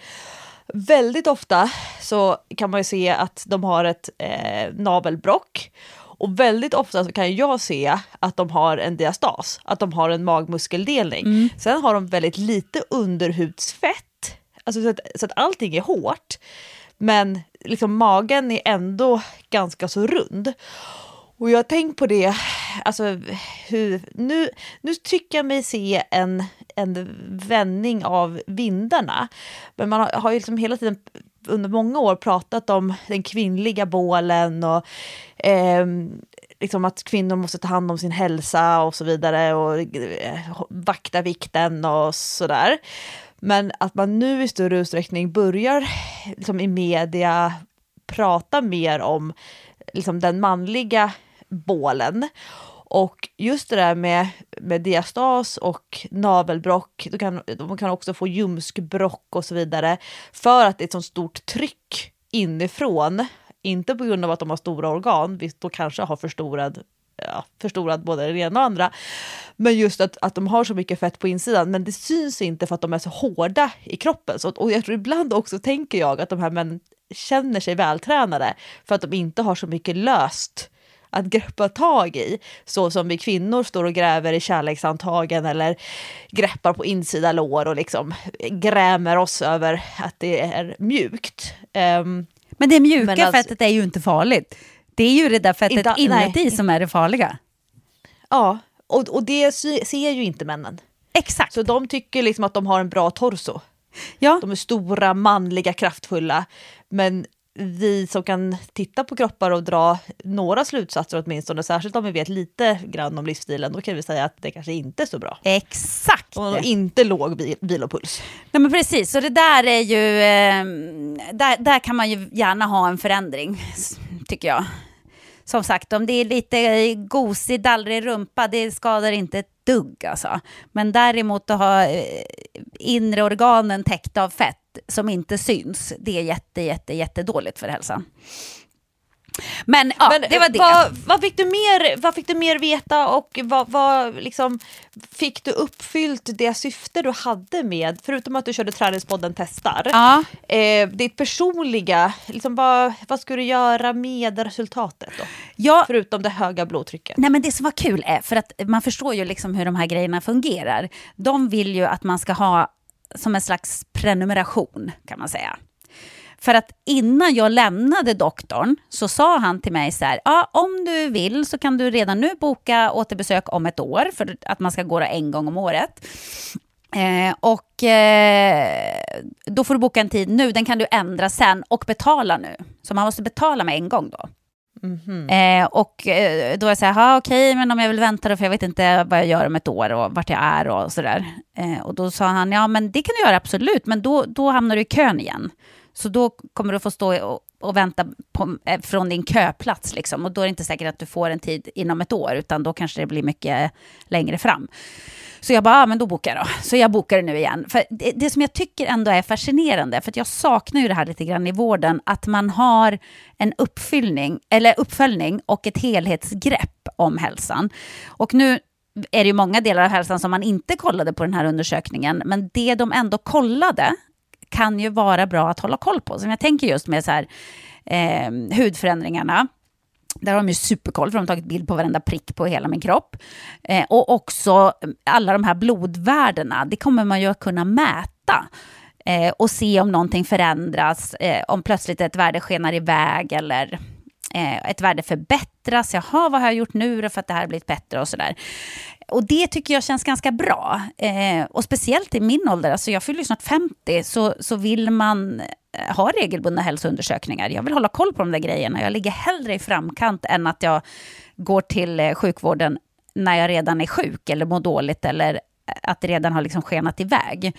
Väldigt ofta så kan man ju se att de har ett eh, navelbrock och väldigt ofta så kan jag se att de har en diastas, att de har en magmuskeldelning. Mm. Sen har de väldigt lite underhudsfett, alltså så att, så att allting är hårt. Men liksom magen är ändå ganska så rund. Och jag har tänkt på det, alltså hur, nu, nu tycker jag mig se en, en vändning av vindarna. Men man har, har ju liksom hela tiden under många år pratat om den kvinnliga bålen och eh, liksom att kvinnor måste ta hand om sin hälsa och så vidare och eh, vakta vikten och sådär. Men att man nu i större utsträckning börjar liksom i media prata mer om liksom den manliga bålen. Och just det där med, med diastas och navelbrock, då kan, de kan också få ljumskbrock och så vidare, för att det är ett så stort tryck inifrån. Inte på grund av att de har stora organ, visst då kanske har förstorad ja, förstorat både det ena och andra. Men just att, att de har så mycket fett på insidan, men det syns inte för att de är så hårda i kroppen. Så, och jag tror ibland också tänker jag att de här männen känner sig vältränade för att de inte har så mycket löst att greppa tag i. Så som vi kvinnor står och gräver i kärlekshandtagen eller greppar på insida lår och liksom grämer oss över att det är mjukt. Um, men det mjuka men alltså, fettet är ju inte farligt. Det är ju det där fettet inte, inuti nej. som är det farliga. Ja, och, och det ser ju inte männen. Exakt. Så de tycker liksom att de har en bra torso. Ja. De är stora, manliga, kraftfulla. Men vi som kan titta på kroppar och dra några slutsatser åtminstone, särskilt om vi vet lite grann om livsstilen, då kan vi säga att det kanske inte är så bra. Exakt! Och inte låg bil vilopuls. Nej men precis, så det där är ju, eh, där, där kan man ju gärna ha en förändring, tycker jag. Som sagt, om det är lite gosig, dallrig rumpa, det skadar inte ett dugg alltså. Men däremot att ha eh, inre organen täckta av fett, som inte syns, det är jätte, jätte, jättedåligt för hälsan. Men ja, Men det var det. Vad, vad, fick du mer, vad fick du mer veta och vad, vad liksom, fick du uppfyllt det syfte du hade med, förutom att du körde Träningspodden testar, Ja. eh, ditt personliga, liksom, vad, vad ska du göra med resultatet då? Ja, Förutom det höga blodtrycket. Nej, men det som var kul är, för att man förstår ju liksom hur de här grejerna fungerar. De vill ju att man ska ha som en slags prenumeration, kan man säga. För att innan jag lämnade doktorn så sa han till mig så här, ja, om du vill så kan du redan nu boka återbesök om ett år, för att man ska gå det en gång om året. Eh, och eh, då får du boka en tid nu, den kan du ändra sen och betala nu. Så man måste betala med en gång då. Mhm. Eh, och eh, då är jag så här, "Ja, okej, men om jag vill vänta då, för jag vet inte vad jag gör om ett år och vart jag är och sådär. Eh, och då sa han, ja men det kan du göra absolut, men då, då hamnar du i kön igen. Så då kommer du få stå och, och vänta på, eh, från din köplats liksom. Och då är det inte säkert att du får en tid inom ett år, utan då kanske det blir mycket längre fram. Så jag bara, ah, men då bokar jag då. Så jag bokar det nu igen. För det, det som jag tycker ändå är fascinerande, för att jag saknar ju det här lite grann i vården, att man har en uppfyllning, eller uppföljning och ett helhetsgrepp om hälsan. Och nu är det ju många delar av hälsan som man inte kollade på den här undersökningen, men det de ändå kollade kan ju vara bra att hålla koll på. Som jag tänker just med så här, eh, hudförändringarna, där har de ju superkoll, för de har tagit bild på varenda prick på hela min kropp. Eh, och också eh, alla de här blodvärdena, det kommer man ju att kunna mäta. Eh, och se om någonting förändras, eh, om plötsligt ett värde skenar iväg eller eh, ett värde förbättras. Jaha, vad har jag gjort nu då för att det här har blivit bättre och sådär. Och det tycker jag känns ganska bra. Eh, och speciellt i min ålder, alltså jag fyller ju snart 50, så, så vill man Eh, ha regelbundna hälsoundersökningar. Jag vill hålla koll på de där grejerna. Jag ligger hellre i framkant än att jag går till eh, sjukvården när jag redan är sjuk eller mår dåligt eller eh, att det redan har liksom skenat iväg.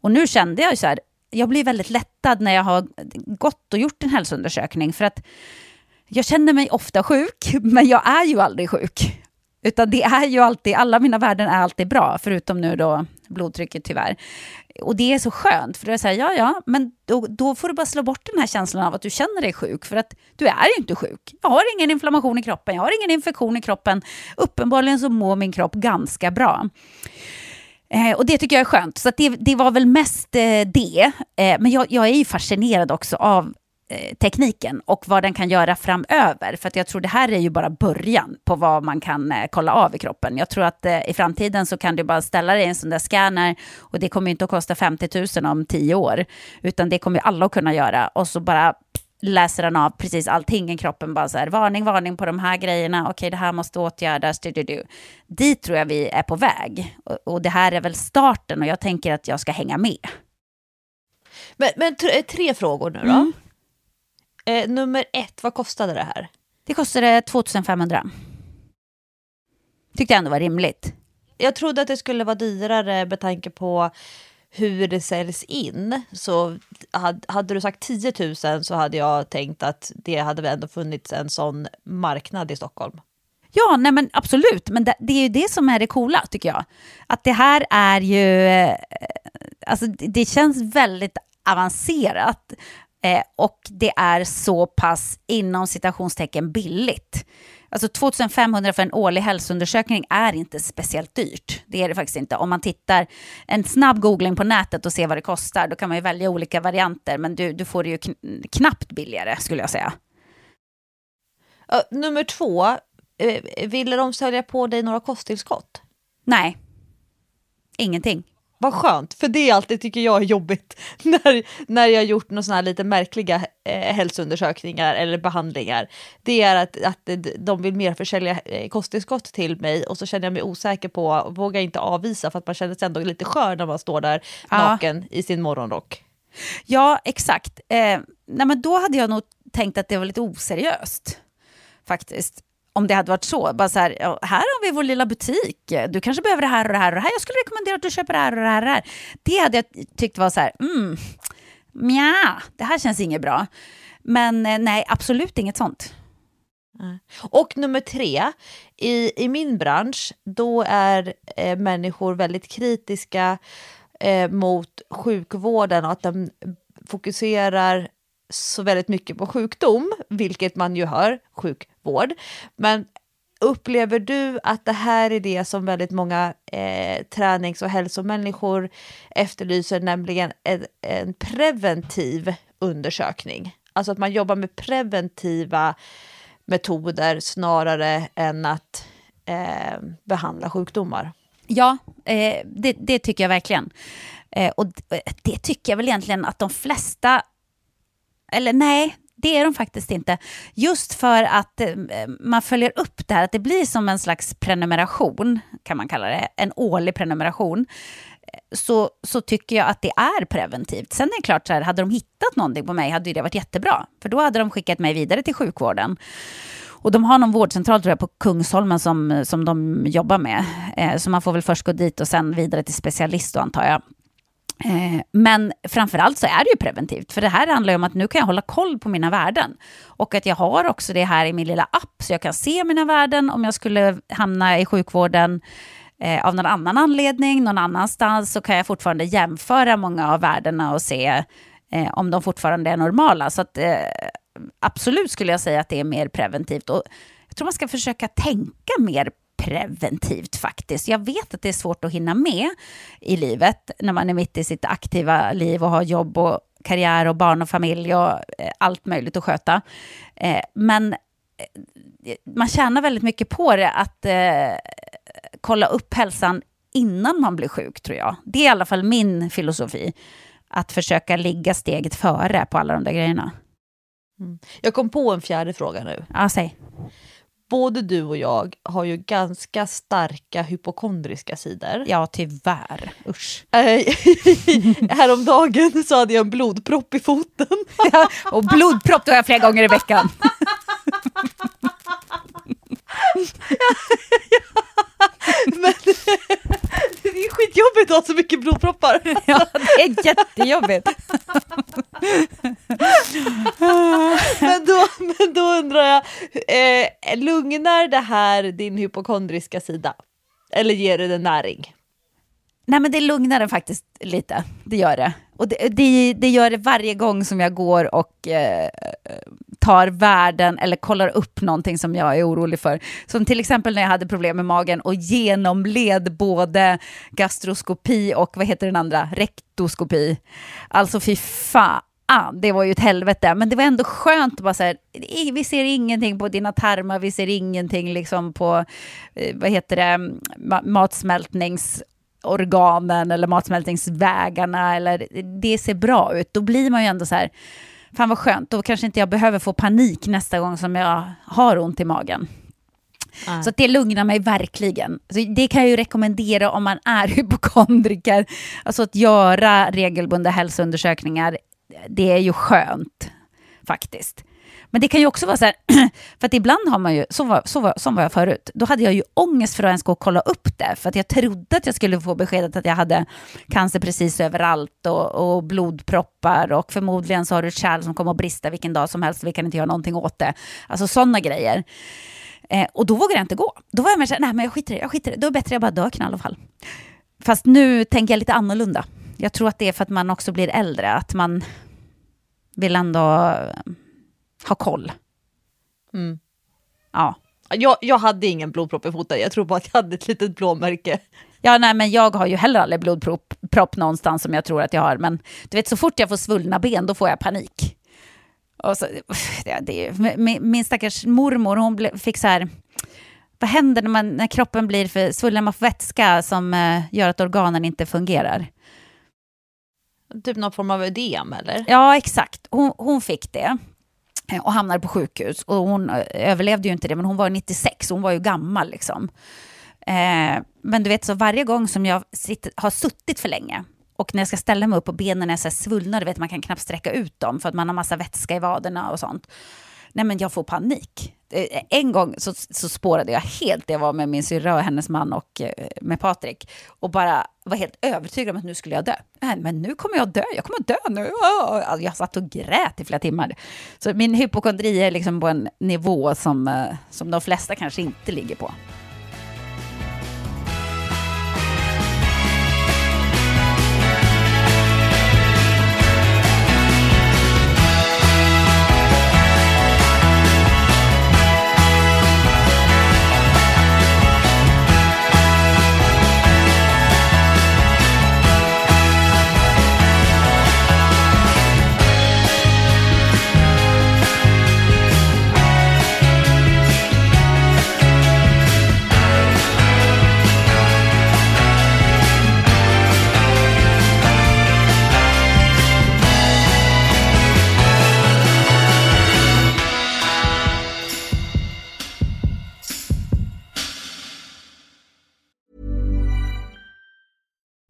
Och nu kände jag så här, jag blir väldigt lättad när jag har gått och gjort en hälsoundersökning för att jag känner mig ofta sjuk, men jag är ju aldrig sjuk. Utan det är ju alltid, alla mina värden är alltid bra, förutom nu då blodtrycket tyvärr. Och det är så skönt, för då är så här, ja ja, men då, då får du bara slå bort den här känslan av att du känner dig sjuk, för att du är ju inte sjuk. Jag har ingen inflammation i kroppen, jag har ingen infektion i kroppen. Uppenbarligen så mår min kropp ganska bra. Eh, och det tycker jag är skönt. Så att det, det var väl mest eh, det. Eh, men jag, jag är ju fascinerad också av tekniken och vad den kan göra framöver. För jag tror det här är ju bara början på vad man kan eh, kolla av i kroppen. Jag tror att eh, i framtiden så kan du bara ställa dig i en sån där scanner och det kommer inte att kosta 50 000 om tio år. Utan det kommer alla att kunna göra och så bara läser den av precis allting i kroppen. Bara så här, varning, varning på de här grejerna. Okej, det här måste åtgärdas. Du, du, du. Dit tror jag vi är på väg. Och, och det här är väl starten och jag tänker att jag ska hänga med. Men, men tre, tre frågor nu då. Mm. Eh, nummer ett, vad kostade det här? Det kostade 2500. Tyckte jag ändå var rimligt. Jag trodde att det skulle vara dyrare med tanke på hur det säljs in. Så hade, hade du sagt 10 000 så hade jag tänkt att det hade väl ändå funnits en sån marknad i Stockholm. Ja, nej men absolut. Men det, det är ju det som är det coola, tycker jag. Att det här är ju... eh, Alltså, det känns väldigt avancerat. Eh, och det är så pass, inom citationstecken, billigt. Alltså 2500 för en årlig hälsoundersökning är inte speciellt dyrt. Det är det faktiskt inte. Om man tittar en snabb googling på nätet och ser vad det kostar, då kan man ju välja olika varianter, men du, du får det ju kn- knappt billigare, skulle jag säga. Ja, nummer två, eh, ville de sälja på dig några kosttillskott? Nej, ingenting. Vad skönt, för det är alltid tycker jag är jobbigt när, när jag har gjort några sådana här lite märkliga eh, hälsoundersökningar eller behandlingar. Det är att, att de vill mer försälja eh, kosttillskott till mig och så känner jag mig osäker på, vågar inte avvisa för att man känner sig ändå lite skör när man står där Ja. naken i sin morgonrock. Ja, exakt. Eh, nej, men då hade jag nog tänkt att det var lite oseriöst, faktiskt. Om det hade varit så. Bara så här, här har vi vår lilla butik. Du kanske behöver det här och det här och det här. Jag skulle rekommendera att du köper det här och det här och det här. Det hade jag tyckt var så här, mm, mja, det här känns inget bra. Men eh, nej, absolut inget sånt. Och nummer tre, i, i min bransch, då är eh, människor väldigt kritiska eh, mot sjukvården och att den fokuserar så väldigt mycket på sjukdom, vilket man ju hör, sjukvård. Men upplever du att det här är det som väldigt många eh, tränings och hälsomänniskor efterlyser, nämligen en, en preventiv undersökning? Alltså att man jobbar med preventiva metoder snarare än att eh, behandla sjukdomar. Ja, eh, det, det, tycker jag verkligen. Eh, och eh, det tycker jag väl egentligen att de flesta, eller nej, det är de faktiskt inte. Just för att eh, man följer upp det här, att det blir som en slags prenumeration, kan man kalla det, en årlig prenumeration eh, så, så tycker jag att det är preventivt. Sen är det klart, så här, hade de hittat någonting på mig hade det varit jättebra. För då hade de skickat mig vidare till sjukvården. Och de har någon vårdcentral tror jag, på Kungsholmen som, som de jobbar med. Eh, så man får väl först gå dit och sen vidare till specialist då, antar jag. Eh, men framförallt så är det ju preventivt, för det här handlar ju om att nu kan jag hålla koll på mina värden. Och att jag har också det här i min lilla app, så jag kan se mina värden om jag skulle hamna i sjukvården eh, av någon annan anledning, någon annanstans, så kan jag fortfarande jämföra många av värdena och se eh, om de fortfarande är normala. Så att, eh, absolut skulle jag säga att det är mer preventivt. Och jag tror man ska försöka tänka mer preventivt faktiskt. Jag vet att det är svårt att hinna med i livet när man är mitt i sitt aktiva liv och har jobb och karriär och barn och familj och eh, allt möjligt att sköta. Eh, men eh, man tjänar väldigt mycket på det att kolla upp hälsan innan man blir sjuk, tror jag. Det är i alla fall min filosofi. Att försöka ligga steget före på alla de där grejerna. Mm. Jag kom på en fjärde fråga nu. Ja, säg. Både du och jag har ju ganska starka hypokondriska sidor. Ja, tyvärr. Usch. Häromdagen så hade jag en blodpropp i foten. ja, och blodpropp då har jag flera gånger i veckan. Men det är skitjobbigt att ha så mycket blodproppar. Ja, det är jättejobbigt. men, då, men då undrar jag, eh, lugnar det här din hypokondriska sida? Eller ger det den näring? Nej, men det lugnar den faktiskt lite. Det gör det. Och det, det, det gör det varje gång som jag går och eh, tar värden eller kollar upp någonting som jag är orolig för. Som till exempel när jag hade problem med magen och genomled både gastroskopi och vad heter den andra, rektoskopi. Alltså fy fan. det var ju ett helvete, men det var ändå skönt att bara så här, vi ser ingenting på dina tarmar, vi ser ingenting liksom på, eh, vad heter det, matsmältningsorganen eller matsmältningsvägarna, eller det ser bra ut. Då blir man ju ändå så här, fan vad skönt, då kanske inte jag behöver få panik nästa gång som jag har ont i magen. Mm. Så det lugnar mig verkligen. Så det kan jag ju rekommendera om man är hypokondriker. Alltså att göra regelbundna hälsoundersökningar, det är ju skönt faktiskt. Men det kan ju också vara så här, för att ibland har man ju, så var, så var, som var jag förut, då hade jag ju ångest för att ens gå och kolla upp det, för att jag trodde att jag skulle få beskedet att jag hade cancer precis överallt och, och blodproppar och förmodligen så har du ett kärl som kommer att brista vilken dag som helst, vi kan inte göra någonting åt det. Alltså sådana grejer. Eh, och då vågade jag inte gå. Då var jag mer så här, nej men jag skiter i det, jag skiter i det. Då är det bättre att jag bara dör i alla fall. Fast nu tänker jag lite annorlunda. Jag tror att det är för att man också blir äldre, att man vill ändå ha koll. Mm. Ja. Jag, jag hade ingen blodpropp i foten, jag tror bara att jag hade ett litet blåmärke. Ja, nej, men jag har ju heller aldrig blodpropp någonstans som jag tror att jag har. Men du vet, så fort jag får svullna ben, då får jag panik. Och så, det, det, min, min stackars mormor, hon fick så här... Vad händer när, man, när kroppen blir för svullen? Man får vätska som uh, gör att organen inte fungerar. Typ någon form av ödem, eller? Ja, exakt. Hon, hon fick det. Eh, och hamnade på sjukhus. Och hon eh, överlevde ju inte det, men hon var 96, hon var ju gammal liksom. Eh, men du vet, så varje gång som jag sitter, har suttit för länge och när jag ska ställa mig upp och benen är så svullna, du vet, man kan knappt sträcka ut dem för att man har massa vätska i vaderna och sånt. Nej, men jag får panik. Eh, en gång så, så spårade jag helt. Jag var med min syrra och hennes man och eh, med Patrik och bara var helt övertygad om att nu skulle jag dö. Nej, men nu kommer jag dö. Jag kommer dö nu. Alltså, jag satt och grät i flera timmar. Så min hypokondri är liksom på en nivå som, eh, som de flesta kanske inte ligger på.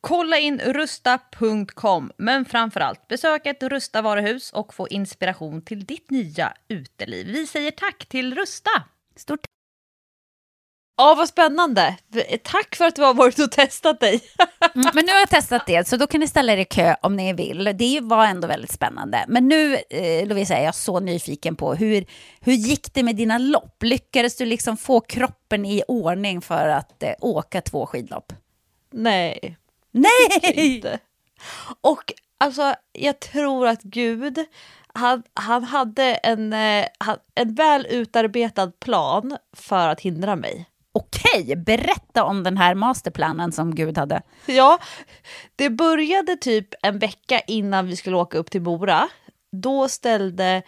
Kolla in rusta.com, men framförallt besök ett Rusta varuhus och få inspiration till ditt nya uteliv. Vi säger tack till Rusta! Stort Ja, vad spännande! Tack för att du har varit och testat dig. Mm, Men nu har jag testat det, så då kan ni ställa er i kö om ni vill. Det var ändå väldigt spännande. Men nu, eh, Lovisa, är jag så nyfiken på hur, hur gick det med dina lopp? Lyckades du liksom få kroppen i ordning för att eh, åka två skidlopp? Nej, Nej! Och alltså, jag tror att Gud, han, han hade en, eh, han- en väl utarbetad plan för att hindra mig. Okej, berätta om den här masterplanen som Gud hade. Ja, det började typ en vecka innan vi skulle åka upp till Mora. Då ställde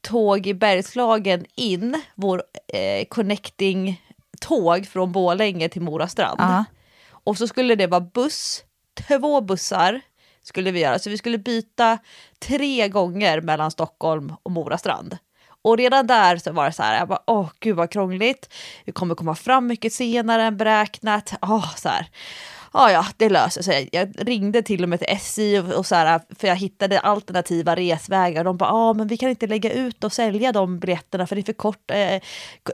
Tåg i Bergslagen in vår eh, connecting-tåg från Borlänge till Mora strand. Ja. Och så skulle det vara buss, två bussar skulle vi göra. Så vi skulle byta tre gånger mellan Stockholm och Mora strand. Och redan där så var det så här, jag bara, åh gud vad krångligt. Vi kommer komma fram mycket senare än beräknat. Åh, så här ja ja, det löser sig. Jag ringde till och med till SJ och, och så här, för jag hittade alternativa resvägar. De bara, ja men vi kan inte lägga ut och sälja de biljetterna för det är för kort eh,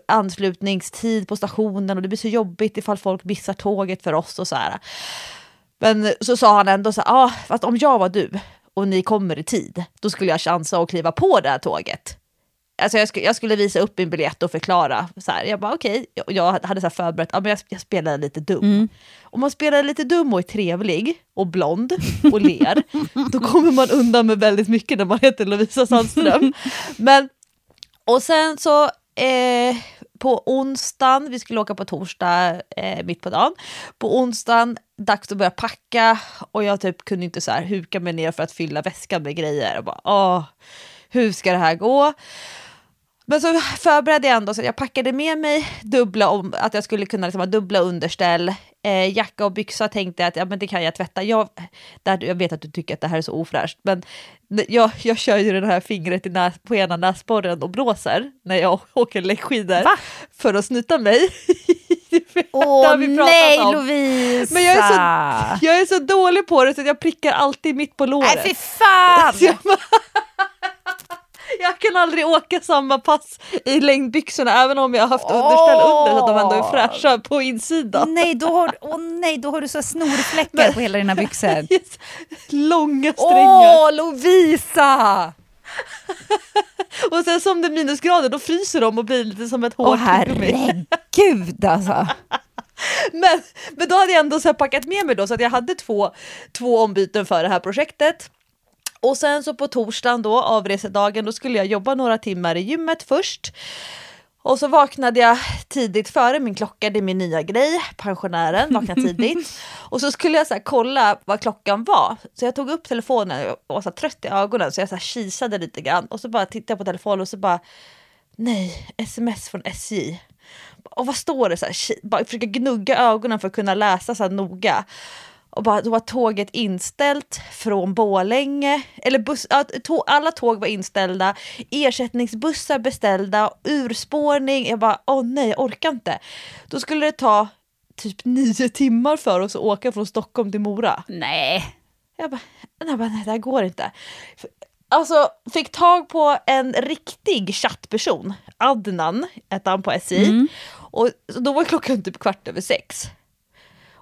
anslutningstid på stationen och det blir så jobbigt ifall folk missar tåget för oss och så här. Men så sa han ändå så här, ja fast om jag var du och ni kommer i tid, då skulle jag chansa att kliva på det här tåget. Alltså jag, skulle, jag skulle visa upp min biljett och förklara. Så här. Jag bara okej, okay. jag hade så förberett, ja, men jag, jag spelade lite dum. Mm. Om man spelar lite dum och är trevlig och blond och ler, då kommer man undan med väldigt mycket när man heter Lovisa Sandström. men, och sen så eh, på onsdagen, vi skulle åka på torsdag eh, mitt på dagen, på onsdagen dags att börja packa och jag typ kunde inte så här huka mig ner för att fylla väskan med grejer och bara åh, hur ska det här gå? Men så förberedde jag ändå så jag packade med mig dubbla om att jag skulle kunna liksom ha dubbla underställ. Eh, jacka och byxa tänkte jag att ja, men det kan jag tvätta. Jag, där, jag vet att du tycker att det här är så ofräscht, men jag, jag kör ju det här fingret i näs, på ena näsborren och blåser när jag åker längdskidor för att snuta mig. Åh nej om. Lovisa! Men jag är, så, jag är så dålig på det så jag prickar alltid mitt på låret. Nej fy fan! jag kan aldrig åka samma pass i längdbyxorna även om jag har haft underställ under så att de ändå är fräscha på insidan. Nej, då har, oh, nej, då har du så snorfläckar Men, på hela dina byxor. Yes, långa strängar. Åh, Lovisa! och sen som det är minusgrader då fryser de och blir lite som ett hårt Åh herregud alltså. men, men då hade jag ändå så packat med mig då så att jag hade två, två ombyten för det här projektet. Och sen så på torsdagen då, avresedagen, då skulle jag jobba några timmar i gymmet först. Och så vaknade jag tidigt före min klocka, det är min nya grej, pensionären, vakna tidigt. Och så skulle jag så kolla vad klockan var. Så jag tog upp telefonen och var så trött i ögonen så jag så här kisade lite grann. Och så bara tittade jag på telefonen och så bara, nej, sms från SJ. Och vad står det? Så här, bara försöka gnugga ögonen för att kunna läsa så här noga och bara, då var tåget inställt från Bålänge. Eller buss, alla tåg var inställda, ersättningsbussar beställda, urspårning. Jag bara, åh nej, jag orkar inte. Då skulle det ta typ nio timmar för oss att åka från Stockholm till Mora. Nej. Jag bara, jag bara nej, det här går inte. Alltså, fick tag på en riktig chattperson, Adnan hette han på SJ. Mm. Och då var klockan typ kvart över sex.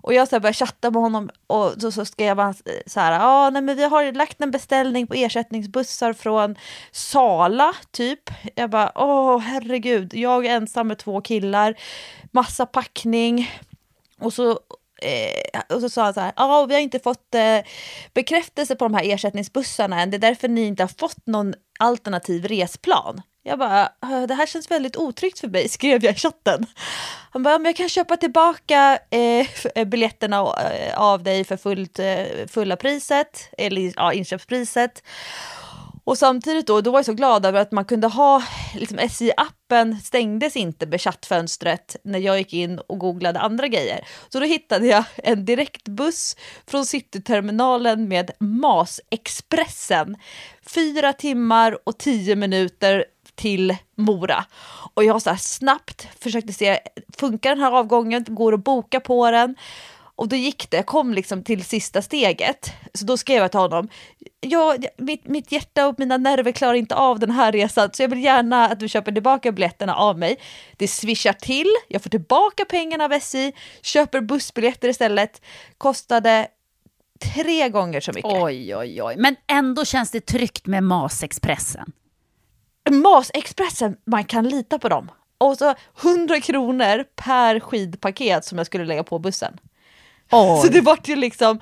Och jag så började chatta med honom och så, så skrev han så här, ja nej men vi har lagt en beställning på ersättningsbussar från Sala typ. Jag bara, åh herregud, jag är ensam med två killar, massa packning. Och så, eh, och så sa han så här, ja vi har inte fått eh, bekräftelse på de här ersättningsbussarna än, det är därför ni inte har fått någon alternativ resplan. Jag bara, det här känns väldigt otryggt för mig, skrev jag i chatten. Han bara, men jag kan köpa tillbaka eh, eh biljetterna eh, av dig för fullt, eh, fulla priset, eller ja, inköpspriset. Och samtidigt då, då var jag så glad över att man kunde ha, liksom SJ-appen stängdes inte med chattfönstret när jag gick in och googlade andra grejer. Så då hittade jag en direktbuss från Cityterminalen med MAS-expressen. Fyra timmar och tio minuter till Mora. Och jag så här snabbt försökte se, funkar den här avgången? Går att boka på den? Och då gick det, jag kom liksom till sista steget. Så då skrev jag till honom, ja, mitt, mitt hjärta och mina nerver klarar inte av den här resan så jag vill gärna att du köper tillbaka biljetterna av mig. Det swishar till, jag får tillbaka pengarna av SJ, köper bussbiljetter istället. Kostade tre gånger så mycket. Oj, oj, oj. Men ändå känns det tryggt med Masexpressen. Masexpressen, man kan lita på dem. Och så 100 kronor per skidpaket som jag skulle lägga på bussen. Oj. Så det vart ju liksom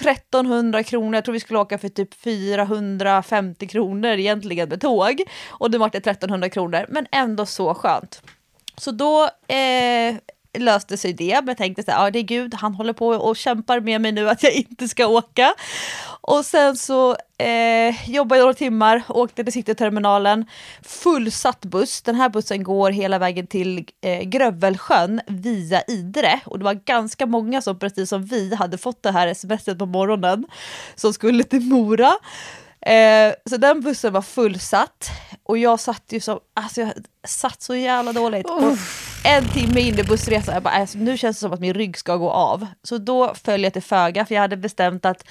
1300 kronor, jag tror vi skulle åka för typ 450 kronor egentligen med tåg. Och det vart det 1300 kronor, men ändå så skönt. Så då eh, löste sig det, men jag tänkte så här, ja det är Gud, han håller på och kämpar med mig nu att jag inte ska åka. Och sen så eh, jobbade jag några timmar, åkte till Cityterminalen, fullsatt buss. Den här bussen går hela vägen till eh, Grövelsjön via Idre och det var ganska många som precis som vi hade fått det här smset på morgonen som skulle till Mora. Eh, så den bussen var fullsatt och jag satt ju som, alltså jag satt så jävla dåligt. Och en timme in i bussresan, jag bara, alltså, nu känns det som att min rygg ska gå av. Så då föll jag till föga, för jag hade bestämt att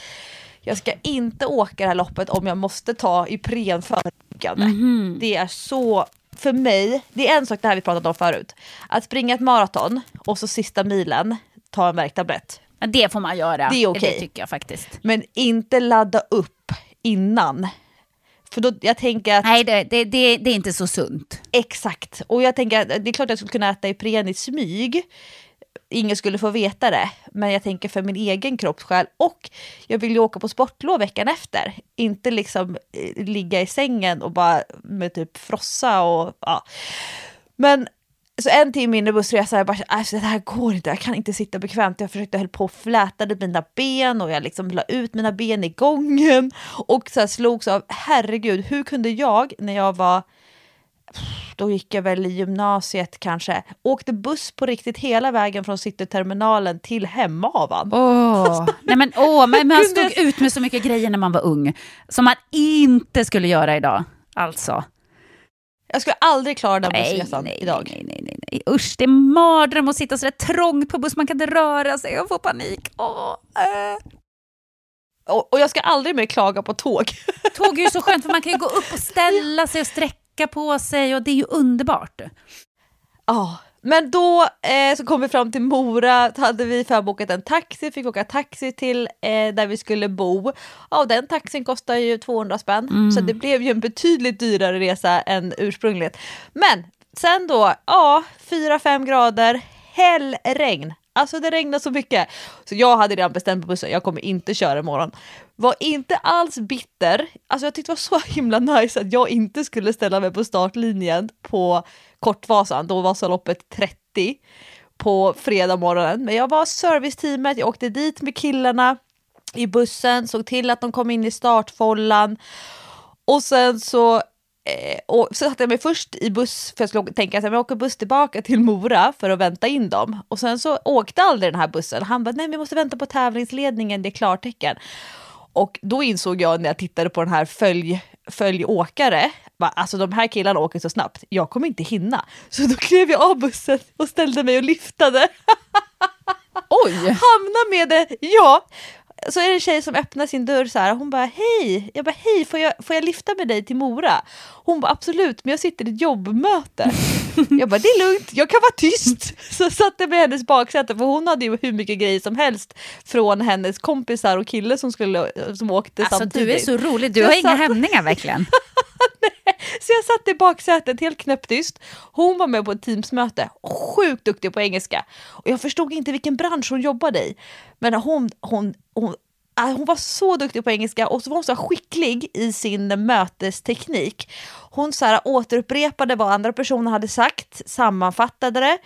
jag ska inte åka det här loppet om jag måste ta Ipren förebyggande. Mhm. Det är så, för mig, det är en sak det här vi pratat om förut. Att springa ett maraton och så sista milen ta en värktablett. Det får man göra. Det är okej. Det tycker jag faktiskt. Men inte ladda upp innan. För då, jag tänker att Nej, det, det, det, det är inte så sunt. Exakt. Och jag tänker att det är klart att jag skulle kunna äta Ipren i smyg. Ingen skulle få veta det. Men jag tänker för min egen kroppssjäl. Och jag vill ju åka på sportlov veckan efter. Inte liksom eh, ligga i sängen och bara med typ frossa och ja. Men så en timme in i bussresan, jag bara alltså, det här går inte, jag kan inte sitta bekvämt. Jag försökte höll på och flätade mina ben och jag liksom la ut mina ben i gången. Och så här slogs av, herregud, hur kunde jag när jag var då gick jag väl i gymnasiet kanske, åkte buss på riktigt hela vägen från Cityterminalen till Hemavan. Åh, nej men, åh, men man stod ut med så mycket grejer när man var ung, som man inte skulle göra idag. Alltså. Jag skulle aldrig klara den bussresan nej, idag. nej, nej, nej, nej. Usch, det är mardröm att sitta så trångt på buss, man kan inte röra sig och få panik. Åh, äh. Och, och jag ska aldrig mer klaga på tåg. Tåg är ju så skönt, för man kan ju gå upp och ställa sig och sträcka på sig, och det är ju underbart. Ja, men då eh, så kom vi fram till Mora, då hade vi förbokat en taxi, fick åka taxi till eh, där vi skulle bo. Ja, den taxin kostar ju 200 spänn, så det blev ju en betydligt dyrare resa än ursprungligt. Men sen då, ja, 4-5 grader, hällregn. Alltså det regnade så mycket. Så jag hade redan bestämt på bussen, jag kommer inte köra imorgon. Var inte alls bitter. Alltså jag tyckte det var så himla nice att jag inte skulle ställa mig på startlinjen på Kortvasan, då var loppet 30 på fredag morgonen. Men jag var serviceteamet, jag åkte dit med killarna i bussen, såg till att de kom in i startfållan. Och sen så, eh, och så satte jag mig först i buss, för jag skulle tänka att jag åker buss tillbaka till Mora för att vänta in dem. Och sen så åkte aldrig den här bussen. Han bara, nej vi måste vänta på tävlingsledningen, det är klartecken. Och då insåg jag när jag tittade på den här följ, följåkare, va, alltså de här killarna åker så snabbt, jag kommer inte hinna. Så då klev jag av bussen och ställde mig och lyftade. Oj! Hamna med det, ja. Så är det en tjej som öppnar sin dörr så här, hon bara hej, jag bara hej, får jag, får jag lyfta med dig till Mora? Hon bara absolut, men jag sitter i ett jobbmöte. Jag bara det är lugnt, jag kan vara tyst. Så satte jag mig i hennes baksäte, för hon hade ju hur mycket grejer som helst från hennes kompisar och kille som, skulle, som åkte Alltså samtidigt. du är så rolig, du Jag har inga satt- hämningar verkligen. Så jag satt i baksätet helt knäpptyst. Hon var med på ett teamsmöte, sjukt duktig på engelska. Och jag förstod inte vilken bransch hon jobbade i. Men hon, hon, hon, Äh, hon var så duktig på engelska och så var hon så skicklig i sin mötesteknik. Hon så här, återupprepade vad andra personer hade sagt, sammanfattade det.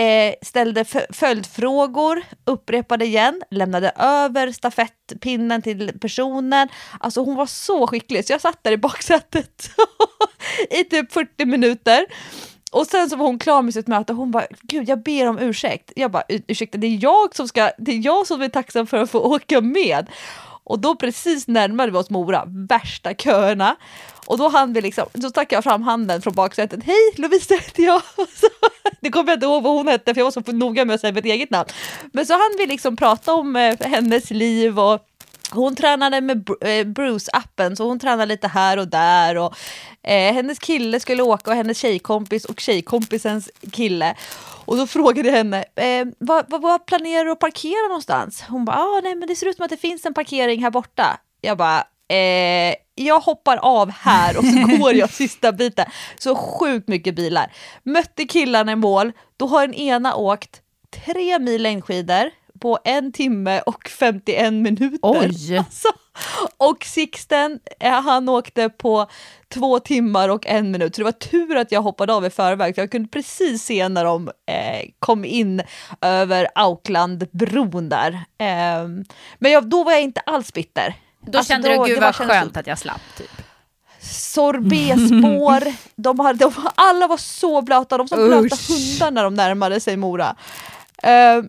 Eh, ställde följdfrågor, upprepade igen, lämnade över stafettpinnen till personen. Alltså hon var så skicklig så jag satt där i baksätet i typ 40 minuter. Och sen så var hon klar med sitt möte och hon bara, gud jag ber om ursäkt. Jag bara, ursäkta det är jag som ska, det är jag som är tacksam för att få åka med. Och då precis närmade vi oss Mora, värsta köerna. Och då hann vi liksom, då stack jag fram handen från baksätet. Hej Lovisa heter jag. Så, det kommer jag inte ihåg vad hon hette för jag var så noga med att säga mitt eget namn. Men så hann vi liksom prata om eh, hennes liv och hon tränade med eh, Bruce-appen, så hon tränade lite här och där. Och, eh, hennes kille skulle åka och hennes tjejkompis och tjejkompisens kille. Och då frågade jag henne, eh, vad, vad, vad planerar du att parkera någonstans? Hon bara, ah, nej men det ser ut som att det finns en parkering här borta. Jag bara, eh, jag hoppar av här och så går jag sista biten. Så sjukt mycket bilar. Mötte killarna i mål, då har den ena åkt tre mil längdskidor på en timme och 51 minuter. Oj. Alltså, och Sixten, eh, han åkte på två timmar och en minut. Så det var tur att jag hoppade av i förväg, för jag kunde precis se när de eh, kom in över Aucklandbron där. Ehm, men jag, då var jag inte alls bitter. Då Alltså, kände då- du, gud det var vad skönt att jag slapp. Typ. sorbetspår. de hade, de, alla var så blöta, de var som blöta hundar när de närmade sig Mora. Eh,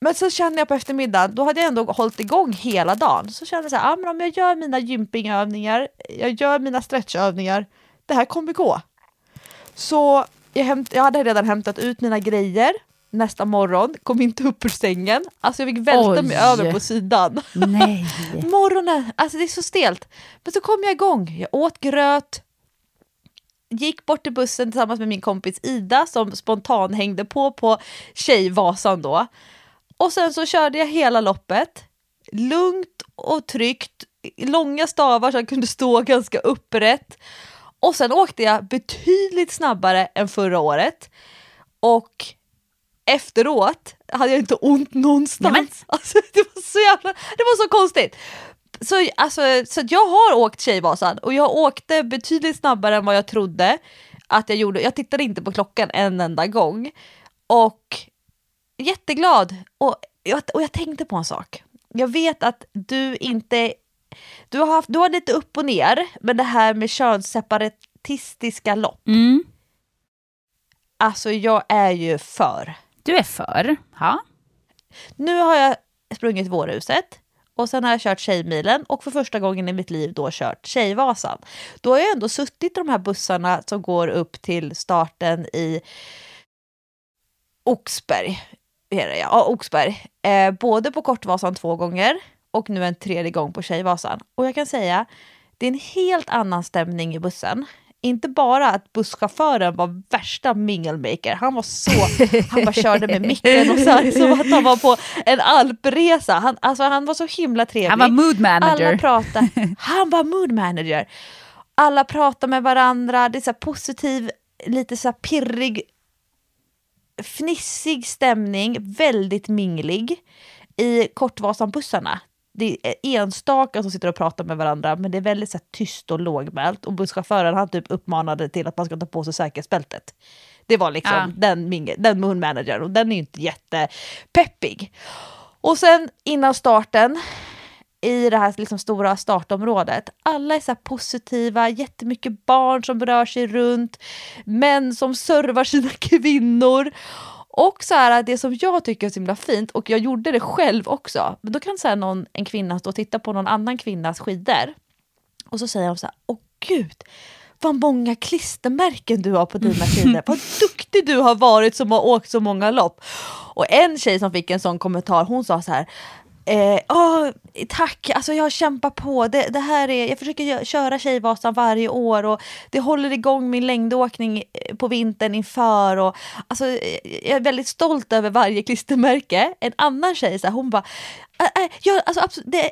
men så kände jag på eftermiddagen, då hade jag ändå hållit igång hela dagen. Så kände jag så här, ah, men om jag gör mina gympingövningar, jag gör mina stretchövningar, det här kommer gå. Så jag, hämt, jag hade redan hämtat ut mina grejer nästa morgon, kom inte upp ur sängen. Alltså jag fick välta Oj. mig över på sidan. Nej. Morgonen, alltså det är så stelt. Men så kom jag igång, jag åt gröt, gick bort till bussen tillsammans med min kompis Ida som spontan hängde på på Tjejvasan då. Och sen så körde jag hela loppet, lugnt och tryggt, långa stavar så jag kunde stå ganska upprätt. Och sen åkte jag betydligt snabbare än förra året. Och efteråt hade jag inte ont någonstans. Alltså, det var så jävla, det var så konstigt. Så, alltså, så jag har åkt Tjejvasan och jag åkte betydligt snabbare än vad jag trodde att jag gjorde. Jag tittade inte på klockan en enda gång. Och jätteglad. Och jag, och jag tänkte på en sak. Jag vet att du inte... Du har, haft, du har lite upp och ner, men det här med könsseparatistiska lopp. Mm. Alltså jag är ju för. Du är för? Ja. Nu har jag sprungit Vårhuset och sen har jag kört Tjejmilen och för första gången i mitt liv då kört Tjejvasan. Då har jag ändå suttit i de här bussarna som går upp till starten i Oxberg. Ja, Oxberg. Eh, både på Kortvasan två gånger och nu en tredje gång på Tjejvasan. Och jag kan säga, det är en helt annan stämning i bussen. Inte bara att busschauffören var värsta mingelmaker, han var så, han bara körde med micken och så här, som att han var på en alpresa. Han, alltså, han var så himla trevlig. Han var mood manager. Alla pratar, han var mood manager. Alla pratar med varandra, det är så positiv, lite så pirrig, fnissig stämning, väldigt minglig i Kortvasan-bussarna. Det är enstaka som sitter och pratar med varandra men det är väldigt så här, tyst och lågmält och busschauffören han typ uppmanade till att man ska ta på sig säkerhetsbältet. Det var liksom Ja. den, mingel, den moon managern och den är ju inte jättepeppig. Och sen innan starten i det här liksom stora startområdet. Alla är så positiva, jättemycket barn som rör sig runt, män som servar sina kvinnor. Och så här, det som jag tycker är så himla fint, och jag gjorde det själv också, men då kan så här någon, en kvinna stå och titta på någon annan kvinnas skidor och så säger de så här, åh gud, vad många klistermärken du har på dina skidor. Vad duktig du har varit som har åkt så många lopp. Och en tjej som fick en sån kommentar, hon sa så här, Eh, åh, tack, alltså jag kämpar på. Det, det här är, jag försöker köra Tjejvasan varje år och det håller igång min längdåkning eh, på vintern inför. Och, alltså, eh, jag är väldigt stolt över varje klistermärke. En annan tjej, så här, hon bara "Äh, äh, jag, alltså, absolut, det,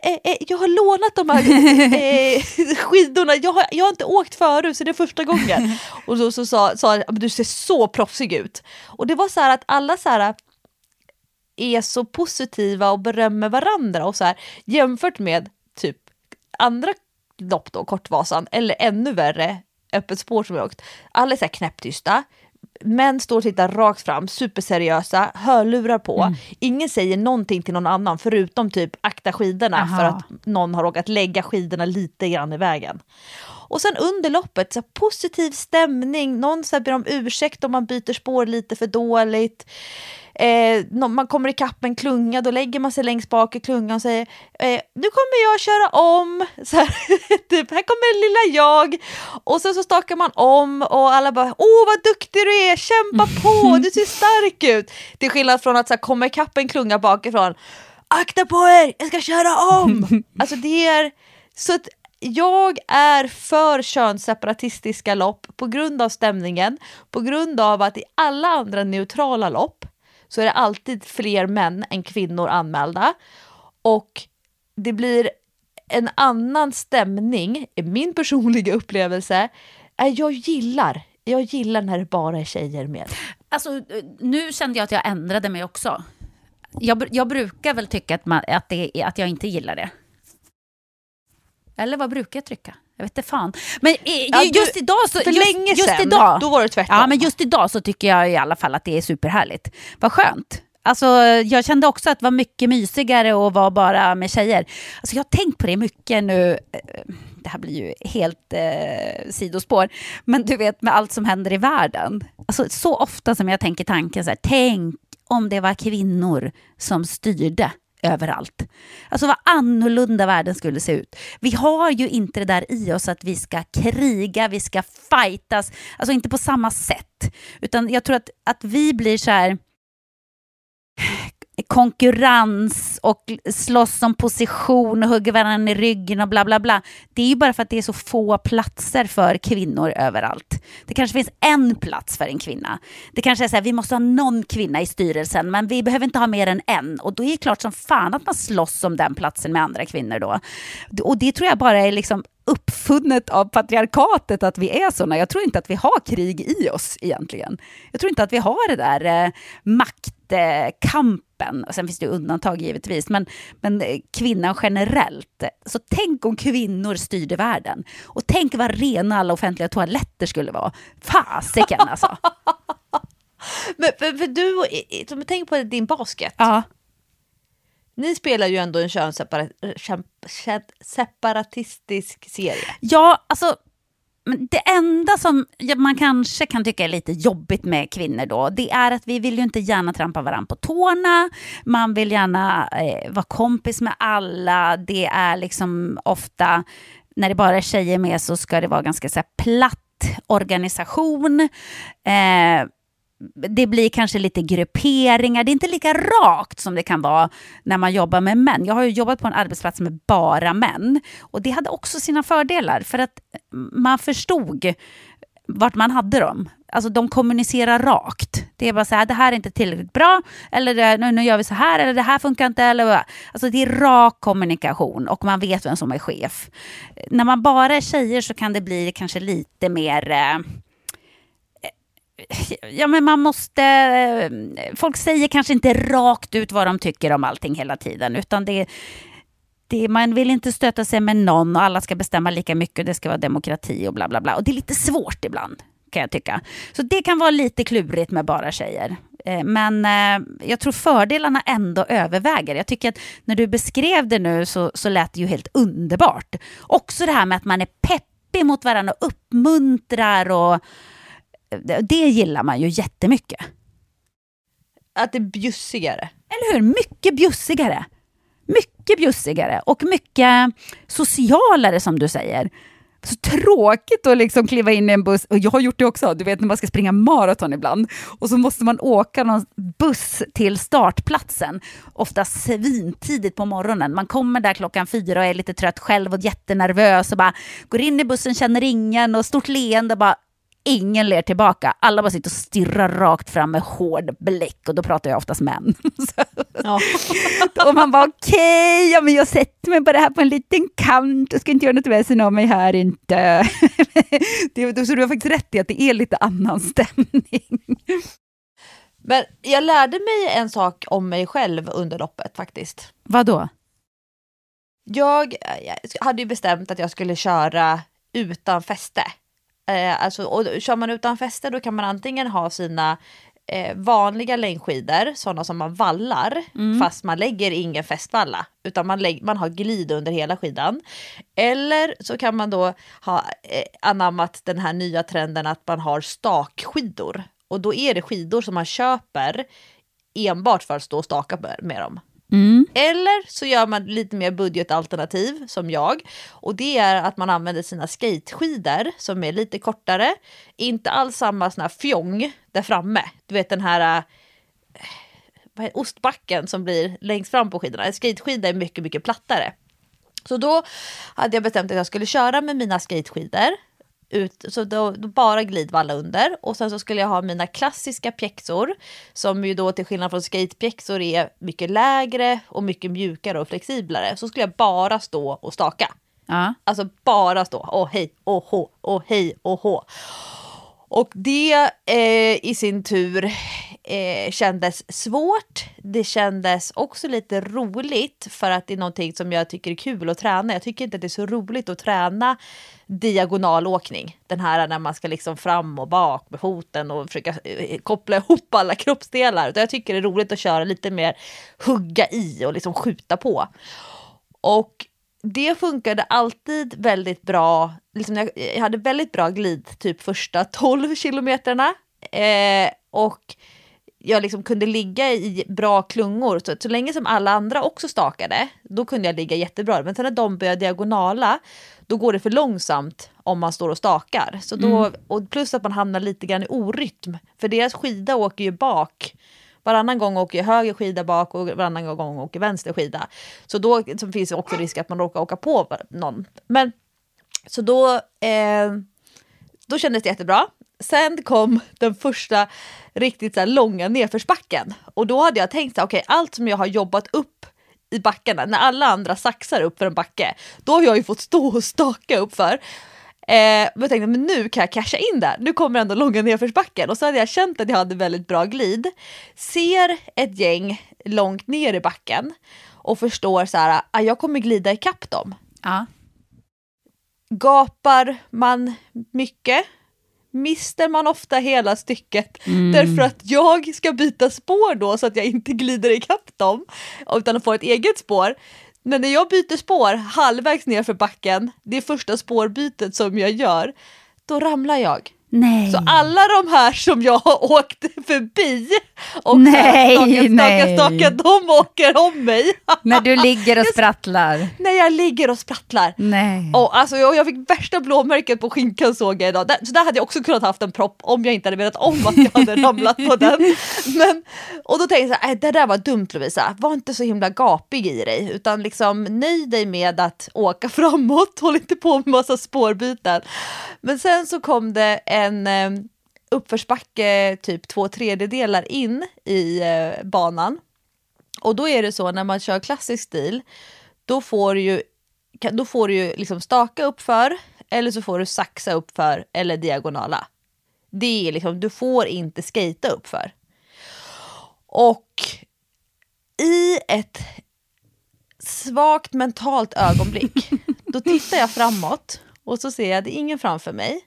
jag har lånat de här eh, skidorna, jag har, jag har inte åkt förut så det är första gången. Och så, så sa, sa jag, "Men du ser så proffsig ut. Och det var så här att alla så här är så positiva och berömmer varandra och så här jämfört med typ andra lopp då, Kortvasan, eller ännu värre Öppet spår som jag åkt. Alla är så här knäpptysta, män står och tittar rakt fram, superseriösa, hörlurar på. Ingen säger någonting till någon annan förutom typ akta skidorna Aha. för att någon har råkat lägga skidorna lite grann i vägen. Och sen under loppet, så positiv stämning, någon så ber om ursäkt om man byter spår lite för dåligt. Eh, man kommer ikapp en klunga, då lägger man sig längst bak i klungan och säger eh, nu kommer jag köra om, så här, typ, här kommer lilla jag. Och sen så stakar man om och alla bara åh vad duktig du är, kämpa på, du ser stark ut. Till skillnad från att så här, komma ikapp en klunga bakifrån, akta på er, jag ska köra om. alltså det är, så att jag är för könsseparatistiska lopp på grund av stämningen, på grund av att i alla andra neutrala lopp så är det alltid fler män än kvinnor anmälda. Och det blir en annan stämning, i min personliga upplevelse. Äh, jag gillar, jag gillar när det bara är tjejer med. Alltså, eh, nu kände jag att jag ändrade mig också. Jag, jag brukar väl tycka att, man, att, det, att jag inte gillar det. Eller vad brukar jag trycka? Jag vet inte fan. Men eh, Ja, du- just idag så... för just, länge just sedan, idag, då var det tvärtom. Ja, men just idag så tycker jag i alla fall att det är superhärligt. Vad skönt. Alltså, jag kände också att det var mycket mysigare att vara bara med tjejer. Alltså, jag har tänkt på det mycket nu. Eh, Det här blir ju helt eh, sidospår. Men du vet med allt som händer i världen. Alltså, så ofta som jag tänker tanken så här, tänk om det var kvinnor som styrde överallt. Alltså vad annorlunda världen skulle se ut. Vi har ju inte det där i oss att vi ska kriga, vi ska fightas, alltså inte på samma sätt. Utan jag tror att, att vi blir så här konkurrens och slåss om position och hugger varandra i ryggen och bla bla bla. Det är ju bara för att det är så få platser för kvinnor överallt. Det kanske finns en plats för en kvinna. Det kanske är så här, vi måste ha någon kvinna i styrelsen men vi behöver inte ha mer än en. Och då är det klart som fan att man slåss om den platsen med andra kvinnor då. Och det tror jag bara är liksom uppfunnet av patriarkatet att vi är såna. Jag tror inte att vi har krig i oss egentligen. Jag tror inte att vi har det där eh, maktkampen. Och sen finns det undantag givetvis, men, men kvinnan generellt. Så tänk om kvinnor styrde världen. Och tänk vad rena alla offentliga toaletter skulle vara. Fasiken alltså. men för, för du, tänk på din basket. Ja. Ni spelar ju ändå en könsseparatistisk serie. Ja, alltså det enda som man kanske kan tycka är lite jobbigt med kvinnor då, det är att vi vill ju inte gärna trampa varandra på tårna, man vill gärna eh, vara kompis med alla, det är liksom ofta, när det bara är tjejer med så ska det vara ganska så här, platt organisation. Eh, det blir kanske lite grupperingar. Det är inte lika rakt som det kan vara när man jobbar med män. Jag har ju jobbat på en arbetsplats med bara män. Och det hade också sina fördelar, för att man förstod vart man hade dem. Alltså de kommunicerar rakt. Det är bara så här, det här är inte tillräckligt bra, eller nu, nu gör vi så här, eller det här funkar inte. Eller, alltså det är rak kommunikation och man vet vem som är chef. När man bara är tjejer så kan det bli kanske lite mer eh, ja, men man måste... Eh, folk säger kanske inte rakt ut vad de tycker om allting hela tiden, utan det, det, man vill inte stöta sig med någon och alla ska bestämma lika mycket och det ska vara demokrati och bla bla bla. Och det är lite svårt ibland, kan jag tycka. Så det kan vara lite klurigt med bara tjejer. Eh, men eh, jag tror fördelarna ändå överväger. Jag tycker att när du beskrev det nu så, så lät det ju helt underbart. Också det här med att man är peppig mot varandra och uppmuntrar och det gillar man ju jättemycket. Att det är bjussigare. Eller hur? Mycket bjussigare. Mycket bjussigare och mycket socialare som du säger. Så tråkigt att liksom kliva in i en buss, och jag har gjort det också, du vet när man ska springa maraton ibland, och så måste man åka någon buss till startplatsen, ofta svintidigt på morgonen. Man kommer där klockan fyra och är lite trött själv och jättenervös och bara går in i bussen, känner ingen och stort leende och bara ingen ler tillbaka. Alla bara sitter och stirrar rakt fram med hård blick och då pratar jag oftast män. Ja. och man bara okej, okay, ja, men jag sätter mig bara här på en liten kant och ska inte göra något väsen av mig här inte. det, så du har faktiskt rätt i att det är lite annan stämning. Men jag lärde mig en sak om mig själv under loppet faktiskt. Vad då? Jag, jag hade ju bestämt att jag skulle köra utan fäste. Eh, alltså, och kör man utan fäste då kan man antingen ha sina eh, vanliga längdskidor, sådana som man vallar, mm. fast man lägger ingen fästvalla, utan man, lägger, man har glid under hela skidan. Eller så kan man då ha eh, anammat den här nya trenden att man har stakskidor. Och då är det skidor som man köper enbart för att stå och staka med dem. Mm. Eller så gör man lite mer budgetalternativ som jag. Och det är att man använder sina skateskidor som är lite kortare. Inte alls samma sån här fjong där framme. Du vet den här äh, ostbacken som blir längst fram på skidorna. En skateskida är mycket, mycket plattare. Så då hade jag bestämt att jag skulle köra med mina skateskidor ut, så då, då bara glidvalla under och sen så skulle jag ha mina klassiska pjäxor som ju då till skillnad från skatepjäxor är mycket lägre och mycket mjukare och flexiblare. Så skulle jag bara stå och staka. Ja. Alltså bara stå, åh hej, åh hå, åh hej, åh hå. Och det eh, i sin tur eh, kändes svårt. Det kändes också lite roligt för att det är någonting som jag tycker är kul att träna. Jag tycker inte att det är så roligt att träna diagonalåkning. Den här när man ska liksom fram och bak med foten och försöka eh, koppla ihop alla kroppsdelar. Jag tycker det är roligt att köra lite mer hugga i och liksom skjuta på. Och det funkade alltid väldigt bra. Liksom jag, hade väldigt bra glid typ första 12 kilometerna. Eh, och jag liksom kunde ligga i bra klungor. Så, så länge som alla andra också stakade, då kunde jag ligga jättebra. Men sen när de börjar diagonala, då går det för långsamt om man står och stakar. Så då, Mm. och plus att man hamnar lite grann i orytm. För deras skida åker ju bak. Varannan gång åker jag höger skida bak och varannan gång åker vänster skida. Så då så finns det också risk att man råkar åka på någon. Men så då, eh, då kändes det jättebra. Sen kom den första riktigt så här, långa nedförsbacken och då hade jag tänkt att här, allt som jag har jobbat upp i backarna, när alla andra saxar upp för en backe, då har jag ju fått stå och staka upp för. Eh, men jag tänkte men nu kan jag casha in där, nu kommer ändå långa nedförsbacken och så hade jag känt att jag hade väldigt bra glid. Ser ett gäng långt ner i backen och förstår så här, ah, jag kommer glida ikapp dem Ja. gapar man mycket mister man ofta hela stycket därför att jag ska byta spår då så att jag inte glider ikapp dem utan får ett eget spår. Men när jag byter spår halvvägs ner för backen, det är första spårbytet som jag gör, då ramlar jag. Nej. Så alla de här som jag har åkt förbi och Nej, stakat, nej. stakat, de åker om mig. När du ligger och sprattlar. när jag ligger och sprattlar. Nej. Och alltså, jag, jag fick värsta blåmärket på skinkan såg jag idag. Så där hade jag också kunnat haft en propp om jag inte hade vetat om att jag hade ramlat på den. Men, och då tänkte jag så här, "Äh, det där var dumt Lovisa, var inte så himla gapig i dig utan liksom nöj dig med att åka framåt, håll inte på med massa spårbyten. Men sen så kom det en eh, uppförsbacke typ två tredjedelar in i eh, banan. Och då är det så när man kör klassisk stil, då får du ju, då får du ju liksom staka upp för eller så får du saxa upp för eller diagonala. Det är liksom, du får inte skata upp för. Och i ett svagt mentalt ögonblick, då tittar jag framåt och så ser jag att det är ingen framför mig.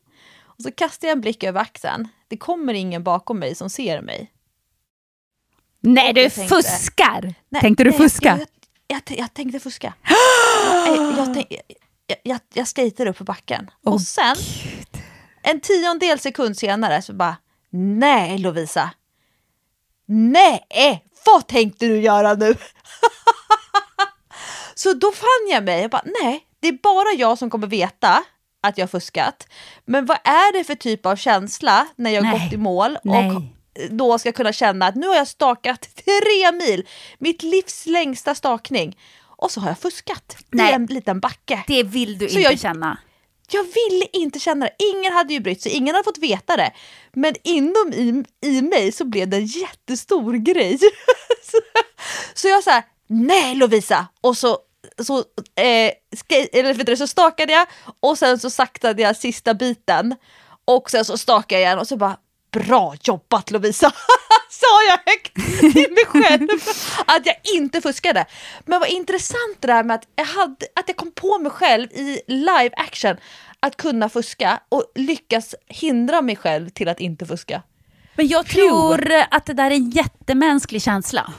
Och så kastar jag en blick över axeln. Det kommer ingen bakom mig som ser mig. Nej, du tänkte- fuskar! Nej, Tänkte du nej, fuska? Jag, jag, jag, jag tänkte fuska. jag, tänk, jag, jag, skejtar upp på backen. Åh, och sen, en tiondel sekund senare, så bara Nej Lovisa. Nej, vad tänkte du göra nu? så då fann jag mig, jag bara nej, det är bara jag som kommer veta att jag fuskat. Men vad är det för typ av känsla när jag Nej. gått i mål och Nej. då ska kunna känna att nu har jag stakat tre mil, mitt livs längsta stakning. Och så har jag fuskat Nej. i en liten backe. Det vill du Så inte jag- känna. Jag ville inte känna det. Ingen hade ju brytt sig, ingen hade fått veta det. Men inom i, i mig så blev det en jättestor grej. så, så jag sa nej Lovisa! Och så, så, eh, eller vet du, så stakade jag och sen så saktade jag sista biten. Och sen så stakade jag igen och så bara bra jobbat Lovisa! Sa jag högt till mig själv att jag inte fuskade. Men vad intressant det där med att jag, hade, att jag kom på mig själv i live action att kunna fuska och lyckas hindra mig själv till att inte fuska. Men jag tror att det där är en jättemänsklig känsla.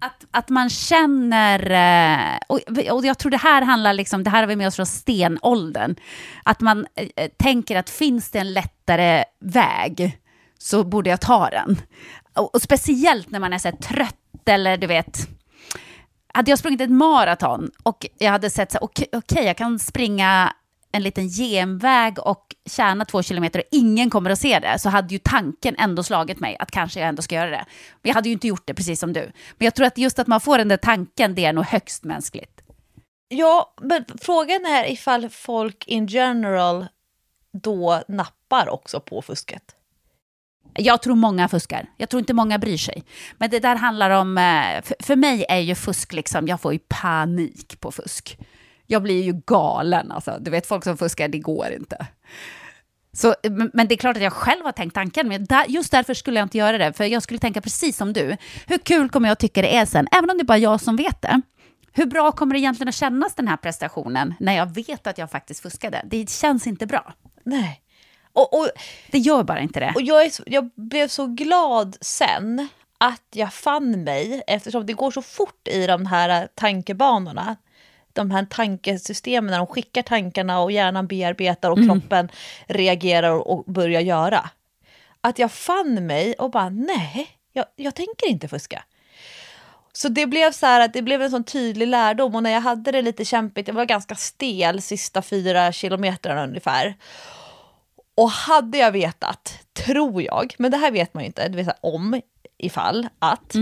Att, att man känner, eh, och, och jag tror det här handlar liksom, det här har vi med oss från stenåldern, att man eh, eh, tänker att finns det en lättare väg så borde jag ta den. Och, och speciellt när man är så här trött eller du vet, hade jag sprungit ett maraton och jag hade sett så okej, okay, okay, jag kan springa en liten genväg och tjäna två kilometer och ingen kommer att se det, så hade ju tanken ändå slagit mig att kanske jag ändå ska göra det. Men jag hade ju inte gjort det, precis som du. Men jag tror att just att man får den där tanken, det är nog högst mänskligt. Ja, men frågan är ifall folk in general då nappar också på fusket. Jag tror många fuskar. Jag tror inte många bryr sig. Men det där handlar om... eh, För, för mig är ju fusk liksom... Jag får ju panik på fusk. Jag blir ju galen. Alltså. Du vet, folk som fuskar, det går inte. Så, men det är klart att jag själv har tänkt tanken, men just därför skulle jag inte göra det. För jag skulle tänka precis som du. Hur kul kommer jag tycka det är sen, även om det är bara jag som vet det? Hur bra kommer det egentligen att kännas den här prestationen när jag vet att jag faktiskt fuskade? Det känns inte bra. Nej. Och, och, Det gör bara inte det. och jag, är jag blev så glad sen att jag fann mig, eftersom det går så fort i de här tankebanorna, de här tankesystemen när de skickar tankarna och hjärnan bearbetar och kroppen reagerar och, börjar göra. Att jag fann mig och bara nej, jag, jag tänker inte fuska. Så det blev så här att det blev en sån tydlig lärdom och när jag hade det lite kämpigt, jag var ganska stel sista fyra kilometrarna ungefär. Och hade jag vetat, tror jag, men det här vet man ju inte, det vill säga om ifall att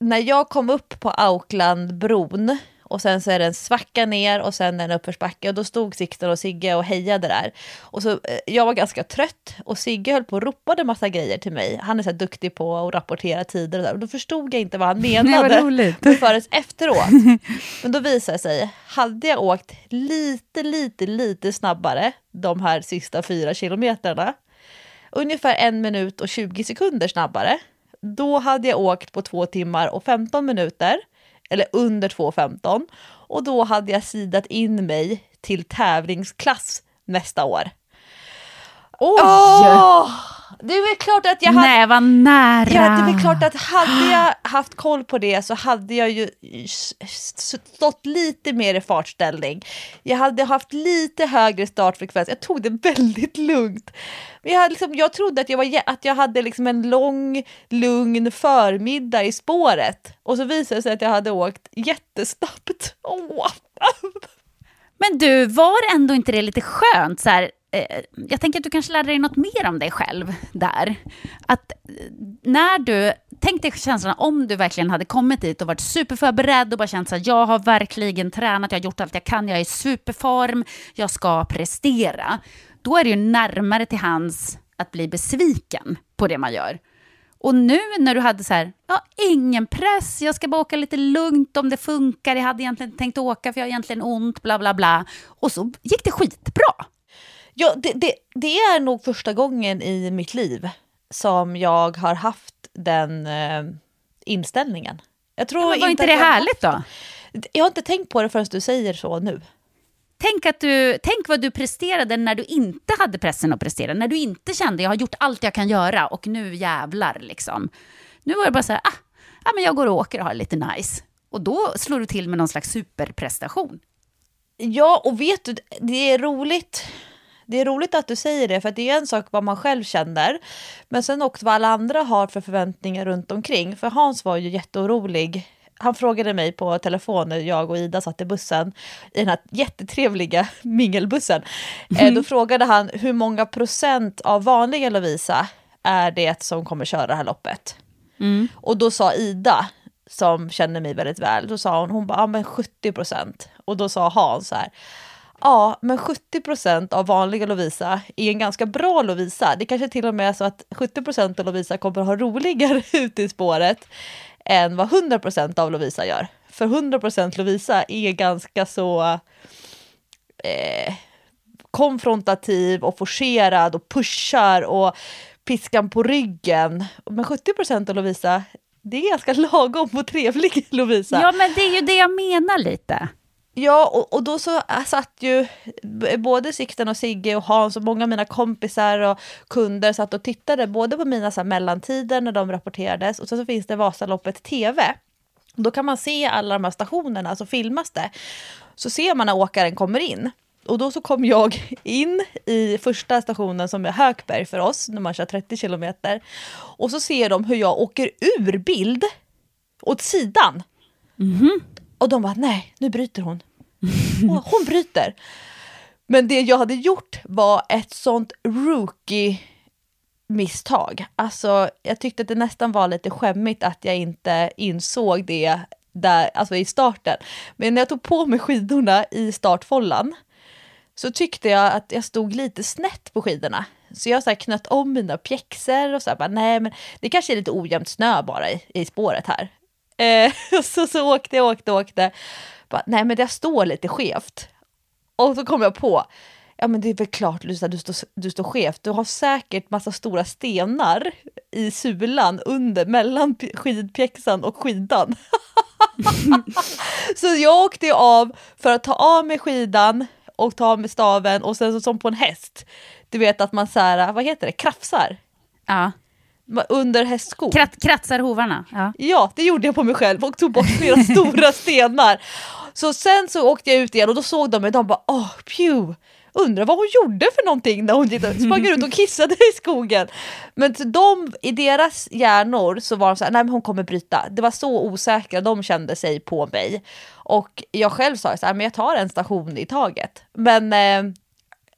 när jag kom upp på Auklandbron och sen så är det en svacka ner och sen en uppförsbacke och då stod Sixten och Sigge och hejade där. Och så, eh, jag var ganska trött och Sigge höll på och ropade massa grejer till mig. Han är så duktig på att rapportera tider och där. Och då förstod jag inte vad han menade roligt. förrän efteråt. Men då visade det sig, hade jag åkt lite, lite, lite snabbare de här sista fyra kilometrarna, ungefär en minut och 20 sekunder snabbare, då hade jag åkt på två timmar och 15 minuter, eller under 2.15, och då hade jag sidat in mig till tävlingsklass nästa år. Oj! Åh! Det är väl klart att jag hade... Nej, vad nära. Ja, det är väl klart att hade jag haft koll på det så hade jag ju stått lite mer i fartställning. Jag hade haft lite högre startfrekvens. Jag tog det väldigt lugnt. Men jag, hade liksom, jag trodde att jag, var, att jag hade liksom en lång, lugn förmiddag i spåret. Och så visade det sig att jag hade åkt jättesnabbt. Åh. Men du, var ändå inte det lite skönt? Så här, Eh, jag tänker att du kanske lärde dig något mer om dig själv där. Att eh, när du, tänk dig känslan om du verkligen hade kommit dit och varit superförberedd och bara känt att jag har verkligen tränat, jag har gjort allt jag kan, jag är i superform, jag ska prestera. Då är det ju närmare till hands att bli besviken på det man gör. Och nu när du hade så här, ja, ingen press, jag ska bara åka lite lugnt om det funkar, jag hade egentligen inte tänkt åka för jag har egentligen ont, bla bla bla. Och så gick det skitbra. Ja, det, det, det är nog första gången i mitt liv som jag har haft den eh, inställningen. Jag tror Men var inte att det härligt då? Jag har inte tänkt på det förrän du säger så nu. Tänk, att du, tänk vad du presterade när du inte hade pressen att prestera, när du inte kände jag har gjort allt jag kan göra och nu jävlar liksom. Nu var det bara så här, ah, ah, men jag går och åker och har lite nice. Och då slår du till med någon slags superprestation. Ja, och vet du, det är roligt. Det är roligt att du säger det, för det är en sak vad man själv känner, men sen också vad alla andra har för förväntningar runt omkring. För Hans var ju jätteorolig. Han frågade mig på telefon när jag och Ida satt i bussen, i den här jättetrevliga mingelbussen. Eh, då frågade han hur många procent av vanliga Lovisa är det som kommer köra det här loppet? Och då sa Ida, som känner mig väldigt väl, då sa hon, hon bara, ja men 70 procent. Och då sa Hans så här, ja men 70 procent av vanliga Lovisa är en ganska bra Lovisa. Det kanske till och med är så att 70 procent av Lovisa kommer att ha roligare ute i spåret än vad 100 procent av Lovisa gör. För 100 procent Lovisa är ganska så eh, konfrontativ och forcerad och pushar och piskan på ryggen. Men 70 procent av Lovisa, det är ganska lagom och trevlig Lovisa. Ja, men det är ju det jag menar lite. Ja, och, och då så äh, satt ju både Sixten och Sigge och Hans och många av mina kompisar och kunder satt och tittade både på mina så här, mellantider när de rapporterades och så, så finns det Vasaloppet TV. Då kan man se alla de här stationerna, så filmas det. Så ser man när åkaren kommer in. Och då så kom jag in i första stationen som är Hökberg för oss, när man kör 30 kilometer. Och så ser de hur jag åker ur bild åt sidan. Mhm. Och de bara, nej, nu bryter hon. Hon, hon bryter. Men det jag hade gjort var ett sånt rookie misstag. Alltså, jag tyckte att det nästan var lite skämmigt att jag inte insåg det där, alltså i starten. Men när jag tog på mig skidorna i startfållan så tyckte jag att jag stod lite snett på skidorna. Så jag så här knöt om mina pjäxor och så här bara, nej men det kanske är lite ojämnt snö bara i, i spåret här. Eh, så, så åkte jag, åkte, åkte. Bara, nej men jag står lite skevt. Och så kom jag på, ja men det är väl klart Lisa, du står, du står skevt. Du har säkert massa stora stenar i sulan under, mellan skidpjäxan och skidan. så jag åkte ju av för att ta av mig skidan och ta av mig staven och sen så som på en häst. Du vet att man så här, vad heter det, krafsar Ja under hästskor. Krat, kratsar hovarna. Ja. Ja, det gjorde jag på mig själv och tog bort flera stora stenar. Så sen så åkte jag ut igen och då såg de mig och de bara åh, pew. undrar vad hon gjorde för någonting när hon sprang ut och kissade i skogen. Men de, i deras hjärnor så var de så här, nej men hon kommer bryta. Det var så osäkra de kände sig på mig. Och jag själv sa så här, men jag tar en station i taget. Men eh,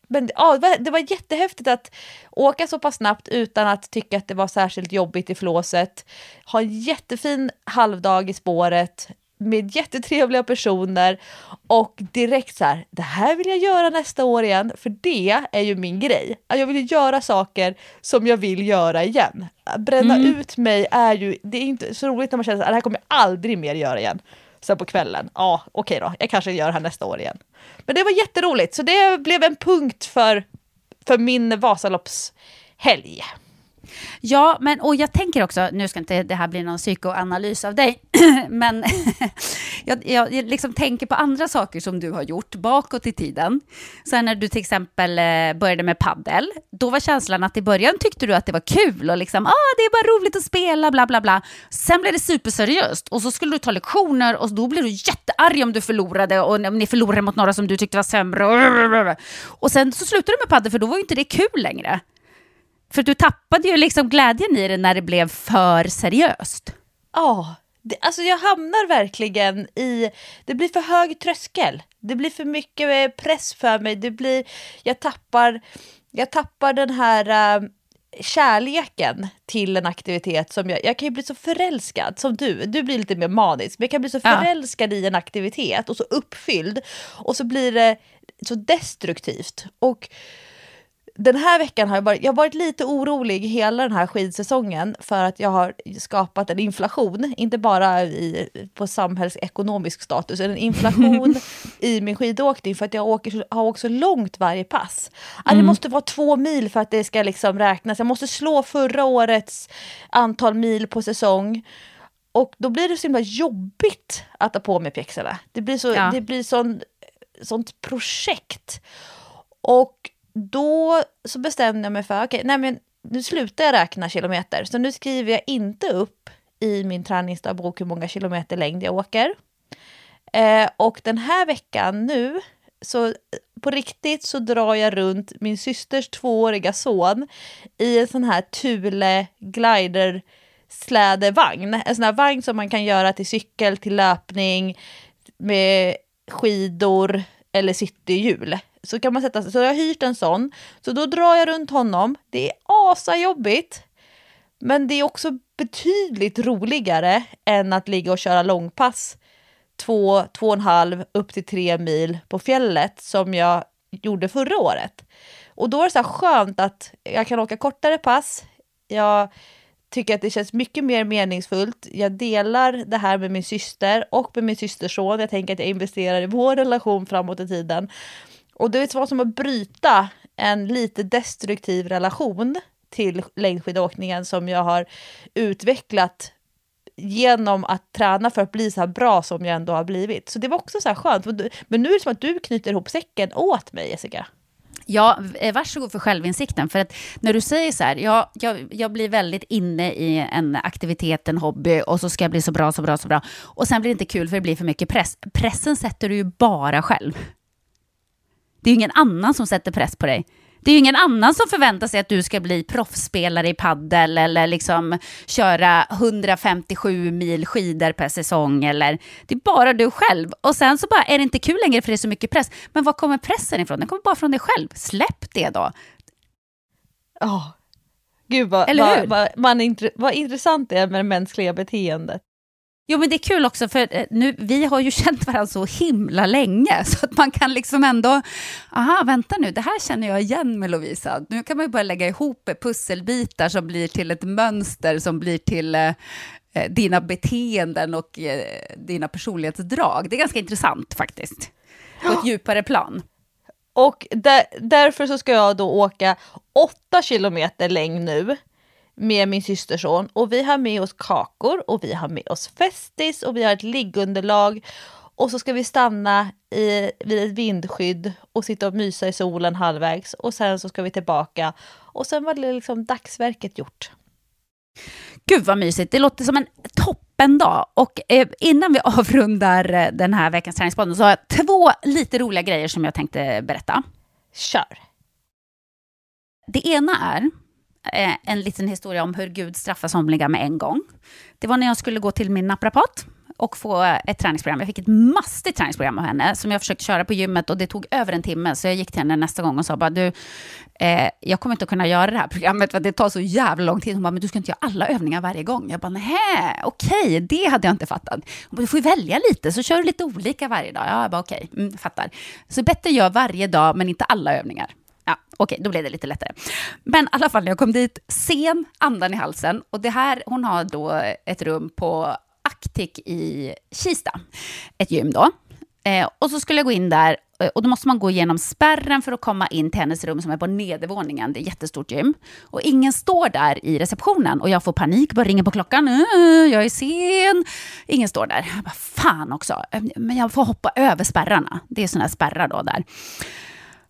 men ja, det var jättehäftigt att åka så pass snabbt utan att tycka att det var särskilt jobbigt i flåset. Ha en jättefin halvdag i spåret med jättetrevliga personer och direkt så här, det här vill jag göra nästa år igen, för det är ju min grej. Jag vill göra saker som jag vill göra igen. Bränna mm. ut mig är ju, det är inte så roligt när man känner att det här kommer jag aldrig mer göra igen. Sen på kvällen, ja okej okay då, jag kanske gör det här nästa år igen. Men det var jätteroligt, så det blev en punkt för, för min Vasaloppshelg. Ja, men och jag tänker också, nu ska inte det här bli någon psykoanalys av dig, men jag, jag, liksom tänker på andra saker som du har gjort bakåt i tiden. Så när du till exempel eh, började med paddel, då var känslan att i början tyckte du att det var kul och liksom, ah, det är bara roligt att spela, bla bla bla. Sen blev det superseriöst och så skulle du ta lektioner och då blev du jättearg om du förlorade och om ni förlorade mot några som du tyckte var sämre. Och sen så slutade du med paddel för då var ju inte det kul längre. För du tappade ju liksom glädjen i det när det blev för seriöst. Ja, det, alltså jag hamnar verkligen i, det blir för hög tröskel. Det blir för mycket eh, press för mig. Det blir, jag tappar, jag tappar den här uh, kärleken till en aktivitet som jag, jag kan ju bli så förälskad som du, du blir lite mer manisk, men jag kan bli så förälskad ja. i en aktivitet och så uppfylld och så blir det så destruktivt. Och den här veckan har jag varit, jag har varit lite orolig hela den här skidsäsongen för att jag har skapat en inflation, inte bara i, på samhällsekonomisk status, en inflation i min skidåkning för att jag åker, har åkt så långt varje pass. Mm. Det måste vara två mil för att det ska liksom räknas. Jag måste slå förra årets antal mil på säsong. Och då blir det så himla jobbigt att ta på mig pjäxorna. Det blir, så, ja. det blir sån, sånt projekt. Och då så bestämde jag mig för, okej, okay, nej men nu slutar jag räkna kilometer. Så nu skriver jag inte upp i min träningsdagbok hur många kilometer längd jag åker. Eh, och den här veckan nu, så på riktigt så drar jag runt min systers tvååriga son i en sån här Thule glider slädevagn. En sån här vagn som man kan göra till cykel, till löpning, med skidor eller cityhjul så kan man sätta sig. Så jag har hyrt en sån. Så då drar jag runt honom. Det är asajobbigt. Men det är också betydligt roligare än att ligga och köra långpass två, två och en halv upp till tre mil på fjället som jag gjorde förra året. Och då är det så här skönt att jag kan åka kortare pass. Jag tycker att det känns mycket mer meningsfullt. Jag delar det här med min syster och med min systerson. Jag tänker att jag investerar i vår relation framåt i tiden. Och det var som att bryta en lite destruktiv relation till längdskidåkningen som jag har utvecklat genom att träna för att bli så här bra som jag ändå har blivit. Så det var också så här skönt. Men nu är det som att du knyter ihop säcken åt mig, Jessica. Ja, eh, varsågod för självinsikten. För att när du säger så här, ja, jag, jag blir väldigt inne i en aktivitet, en hobby och så ska jag bli så bra, så bra, så bra. Och sen blir det inte kul för det blir för mycket press. Pressen sätter du ju bara själv. Det är ju ingen annan som sätter press på dig. Det är ju ingen annan som förväntar sig att du ska bli proffsspelare i paddel eller liksom köra 157 mil skidor per säsong. Eller, det är bara du själv. Och sen så bara är det inte kul längre för det är så mycket press. Men var kommer pressen ifrån? Den kommer bara från dig själv. Släpp det då. Ja, oh. gud vad, vad, vad, man, vad intressant det är med det mänskliga beteendet. Jo, men det är kul också, för eh, nu, vi har ju känt varandra så himla länge, så att man kan liksom ändå... Aha, vänta nu, det här känner jag igen med Lovisa. Nu kan man ju börja lägga ihop pusselbitar som blir till ett mönster som blir till eh, eh, dina beteenden och eh, dina personlighetsdrag. Det är ganska intressant faktiskt, på ett djupare plan. Och där, därför så ska jag då åka åtta kilometer längd nu med min systerson och vi har med oss kakor och vi har med oss Festis och vi har ett liggunderlag och så ska vi stanna i, vid ett vindskydd och sitta och mysa i solen halvvägs och sen så ska vi tillbaka och sen var det liksom dagsverket gjort. Gud vad mysigt, det låter som en toppendag. Och eh, innan vi avrundar eh, den här veckans träningspodd så har jag två lite roliga grejer som jag tänkte berätta. Kör! Det ena är Eh, en liten historia om hur Gud straffar somliga med en gång. Det var när jag skulle gå till min naprapat och få ett träningsprogram. Jag fick ett mastigt träningsprogram av henne som jag försökte köra på gymmet och det tog över en timme. Så jag gick till henne nästa gång och sa bara du, eh, jag kommer inte att kunna göra det här programmet för det tar så jävla lång tid. Hon bara, men du ska inte göra alla övningar varje gång. Jag bara, nej, okej, det hade jag inte fattat. Hon bara, du får ju välja lite, så kör du lite olika varje dag. Ja, jag bara, okej, mm, fattar. Så bättre gör varje dag, men inte alla övningar. Ja, okej, då blev det lite lättare. Men i alla fall, när jag kom dit, sen, andan i halsen. Och det här, hon har då ett rum på Actic i Kista, ett gym då. Eh, och så skulle jag gå in där eh, och då måste man gå igenom spärren för att komma in till hennes rum som är på nedervåningen. Det är ett jättestort gym. Och ingen står där i receptionen och jag får panik, bara ringer på klockan. Eh, jag är sen. Ingen står där. Jag bara, fan också. Eh, men jag får hoppa över spärrarna. Det är sådana här spärrar då där.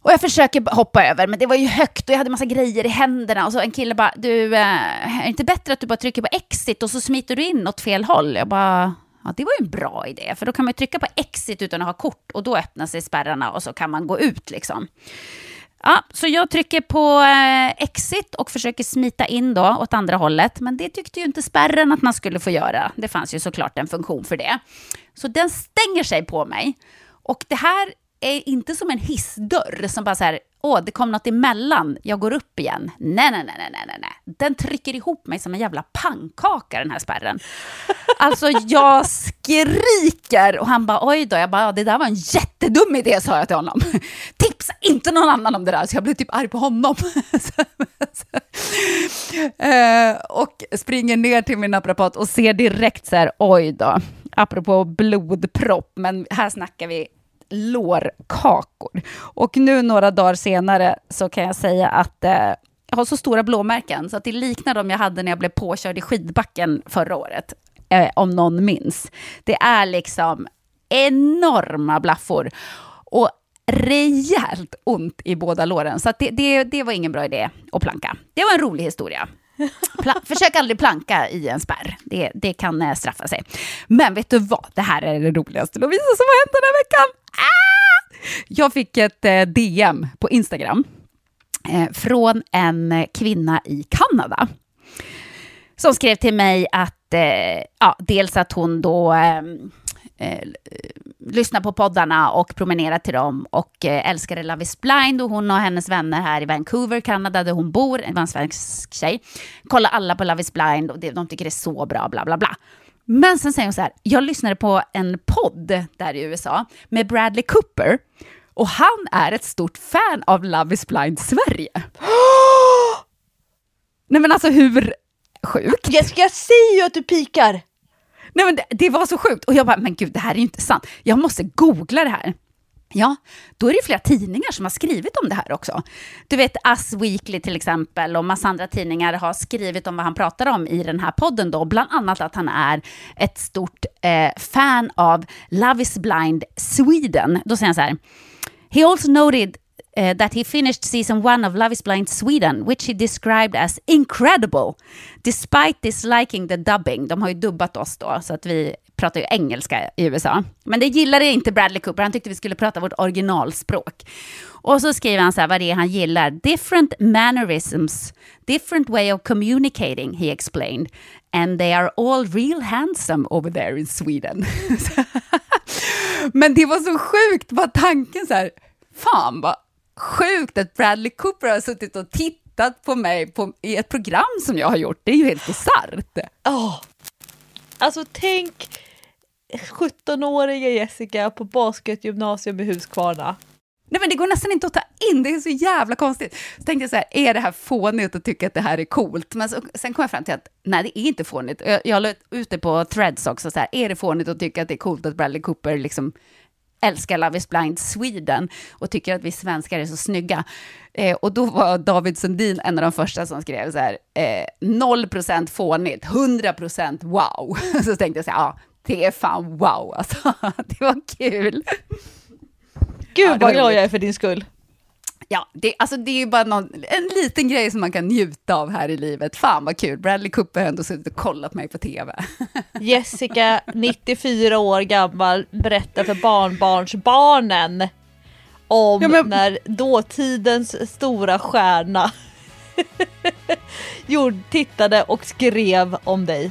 Och jag försöker hoppa över, men det var ju högt och jag hade massa grejer i händerna. Och så en kille bara, du, eh, är det inte bättre att du bara trycker på exit och så smiter du in åt fel håll? Jag bara, ja det var ju en bra idé, för då kan man trycka på exit utan att ha kort och då öppnar sig spärrarna och så kan man gå ut liksom. Ja, så jag trycker på eh, exit och försöker smita in då åt andra hållet, men det tyckte ju inte spärren att man skulle få göra. Det fanns ju såklart en funktion för det. Så den stänger sig på mig. Och det här är inte som en hissdörr som bara så här, åh, det kom något emellan, jag går upp igen. Nej, nej, nej, nej, nej, nej. Den trycker ihop mig som en jävla pannkaka, den här spärren. Alltså, jag skriker och han bara, oj då, jag bara, det där var en jättedum idé, sa jag till honom. Tipsa inte någon annan om det där, så jag blev typ arg på honom. Eh, och springer ner till min naprapat och ser direkt så här, oj då, apropå blodpropp, men här snackar vi lårkakor. Och nu några dagar senare så kan jag säga att eh, jag har så stora blåmärken så att det liknar de jag hade när jag blev påkörd i skidbacken förra året, eh, om någon minns. Det är liksom enorma blaffor och rejält ont i båda låren. Så det, det, det var ingen bra idé att planka. Det var en rolig historia. Pla försök aldrig planka i en spärr. Det, det kan eh, straffa sig. Men vet du vad? Det här är det roligaste Lovisa som har hänt den här veckan. Ah! Jag fick ett eh, DM på Instagram eh, från en eh, kvinna i Kanada som skrev till mig att, ja, dels att hon då eh, lyssnar på poddarna och promenerar till dem och eh, älskade Love is blind och hon och hennes vänner här i Vancouver, Kanada, där hon bor, det var en svensk tjej, kollar alla på Love is blind och det, de tycker det är så bra, bla bla bla. Men sen säger hon så här, jag lyssnade på en podd där i USA med Bradley Cooper och han är ett stort fan av Love is blind Sverige. Nej men alltså hur sjukt? Jessica, jag säger ju att du pikar! Nej men det, det, var så sjukt och jag bara, men gud det här är ju inte sant. Jag måste googla det här. Ja, då är det flera tidningar som har skrivit om det här också. Du vet Us Weekly till exempel och massa andra tidningar har skrivit om vad han pratar om i den här podden då, bland annat att han är ett stort eh, fan av Love is blind Sweden. Då säger han så här, He also noted uh, that he finished season one of Love is Blind Sweden, which he described as incredible, despite disliking the dubbing. De har ju dubbat oss då, så att vi pratar ju engelska i USA. Men det gillade inte Bradley Cooper, han tyckte vi skulle prata vårt originalspråk. Och så skriver han så här, vad det är han gillar. Different mannerisms, different way of communicating, he explained. And they are all real handsome over there in Sweden. Men det var så sjukt, bara tanken så här, fan vad sjukt att Bradley Cooper har suttit och tittat på mig på, i ett program som jag har gjort. Det är ju helt bisarrt. Oh. Alltså tänk 17-åriga Jessica på basketgymnasium i Huskvarna. Nej men det går nästan inte att ta in, det är så jävla konstigt. Så tänkte jag så här, är det här fånigt att tycka att det här är coolt? Men så, sen kom jag fram till att nej, det är inte fånigt. Jag, jag la ut det på threads också, så här, är det fånigt att tycka att det är coolt att Bradley Cooper liksom älskar Love is blind Sweden och tycker att vi svenskar är så snygga. Eh, och då var David Sundin en av de första som skrev så här, eh, 0% fånigt, 100% wow. så tänkte jag så här, ja, det är fan wow alltså. det var kul. Gud ja, vad glad jag är för din skull. Ja, det, alltså det är ju bara någon, en liten grej som man kan njuta av här i livet. Fan vad kul, Bradley Cooper har ändå suttit och kollat mig på TV. Jessica, 94 år gammal, berättar för barnbarnsbarnen om Ja, men- när dåtidens stora stjärna gjorde, tittade och skrev om dig.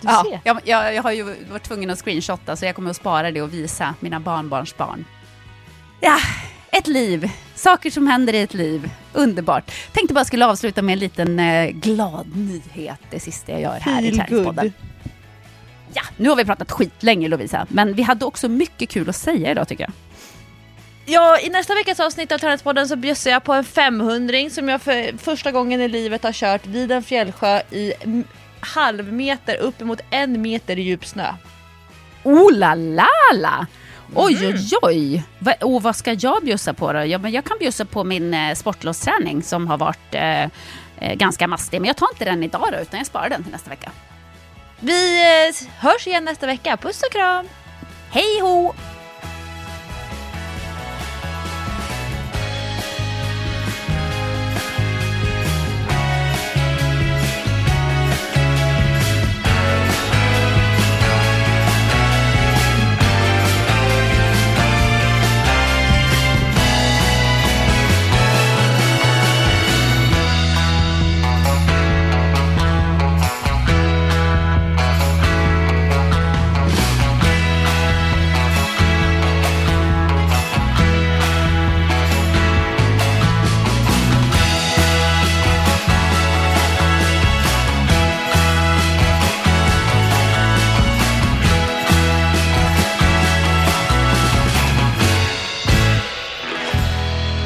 Du Ja, jag, jag, jag har ju varit tvungen att screenshotta så jag kommer att spara det och visa mina barnbarns barn. Ja, ett liv. Saker som händer i ett liv. Underbart. Tänkte bara skulle avsluta med en liten eh, glad nyhet det sista jag gör här i Feel Träningspodden. good. Ja, nu har vi pratat skit länge Lovisa, men vi hade också mycket kul att säga idag tycker jag. Ja, i nästa veckas avsnitt av Träningspodden så bjussar jag på en 500 som jag för första gången i livet har kört vid en fjällsjö i halvmeter uppemot en meter i djup snö. Oh la la la! Oj oj oj! Va, och vad ska jag bjussa på då? Ja, men jag kan bjussa på min eh, sportlovsträning som har varit eh, eh, ganska mastig. Men jag tar inte den idag då, utan jag sparar den till nästa vecka. Vi eh, hörs igen nästa vecka. Puss och kram! Hej ho!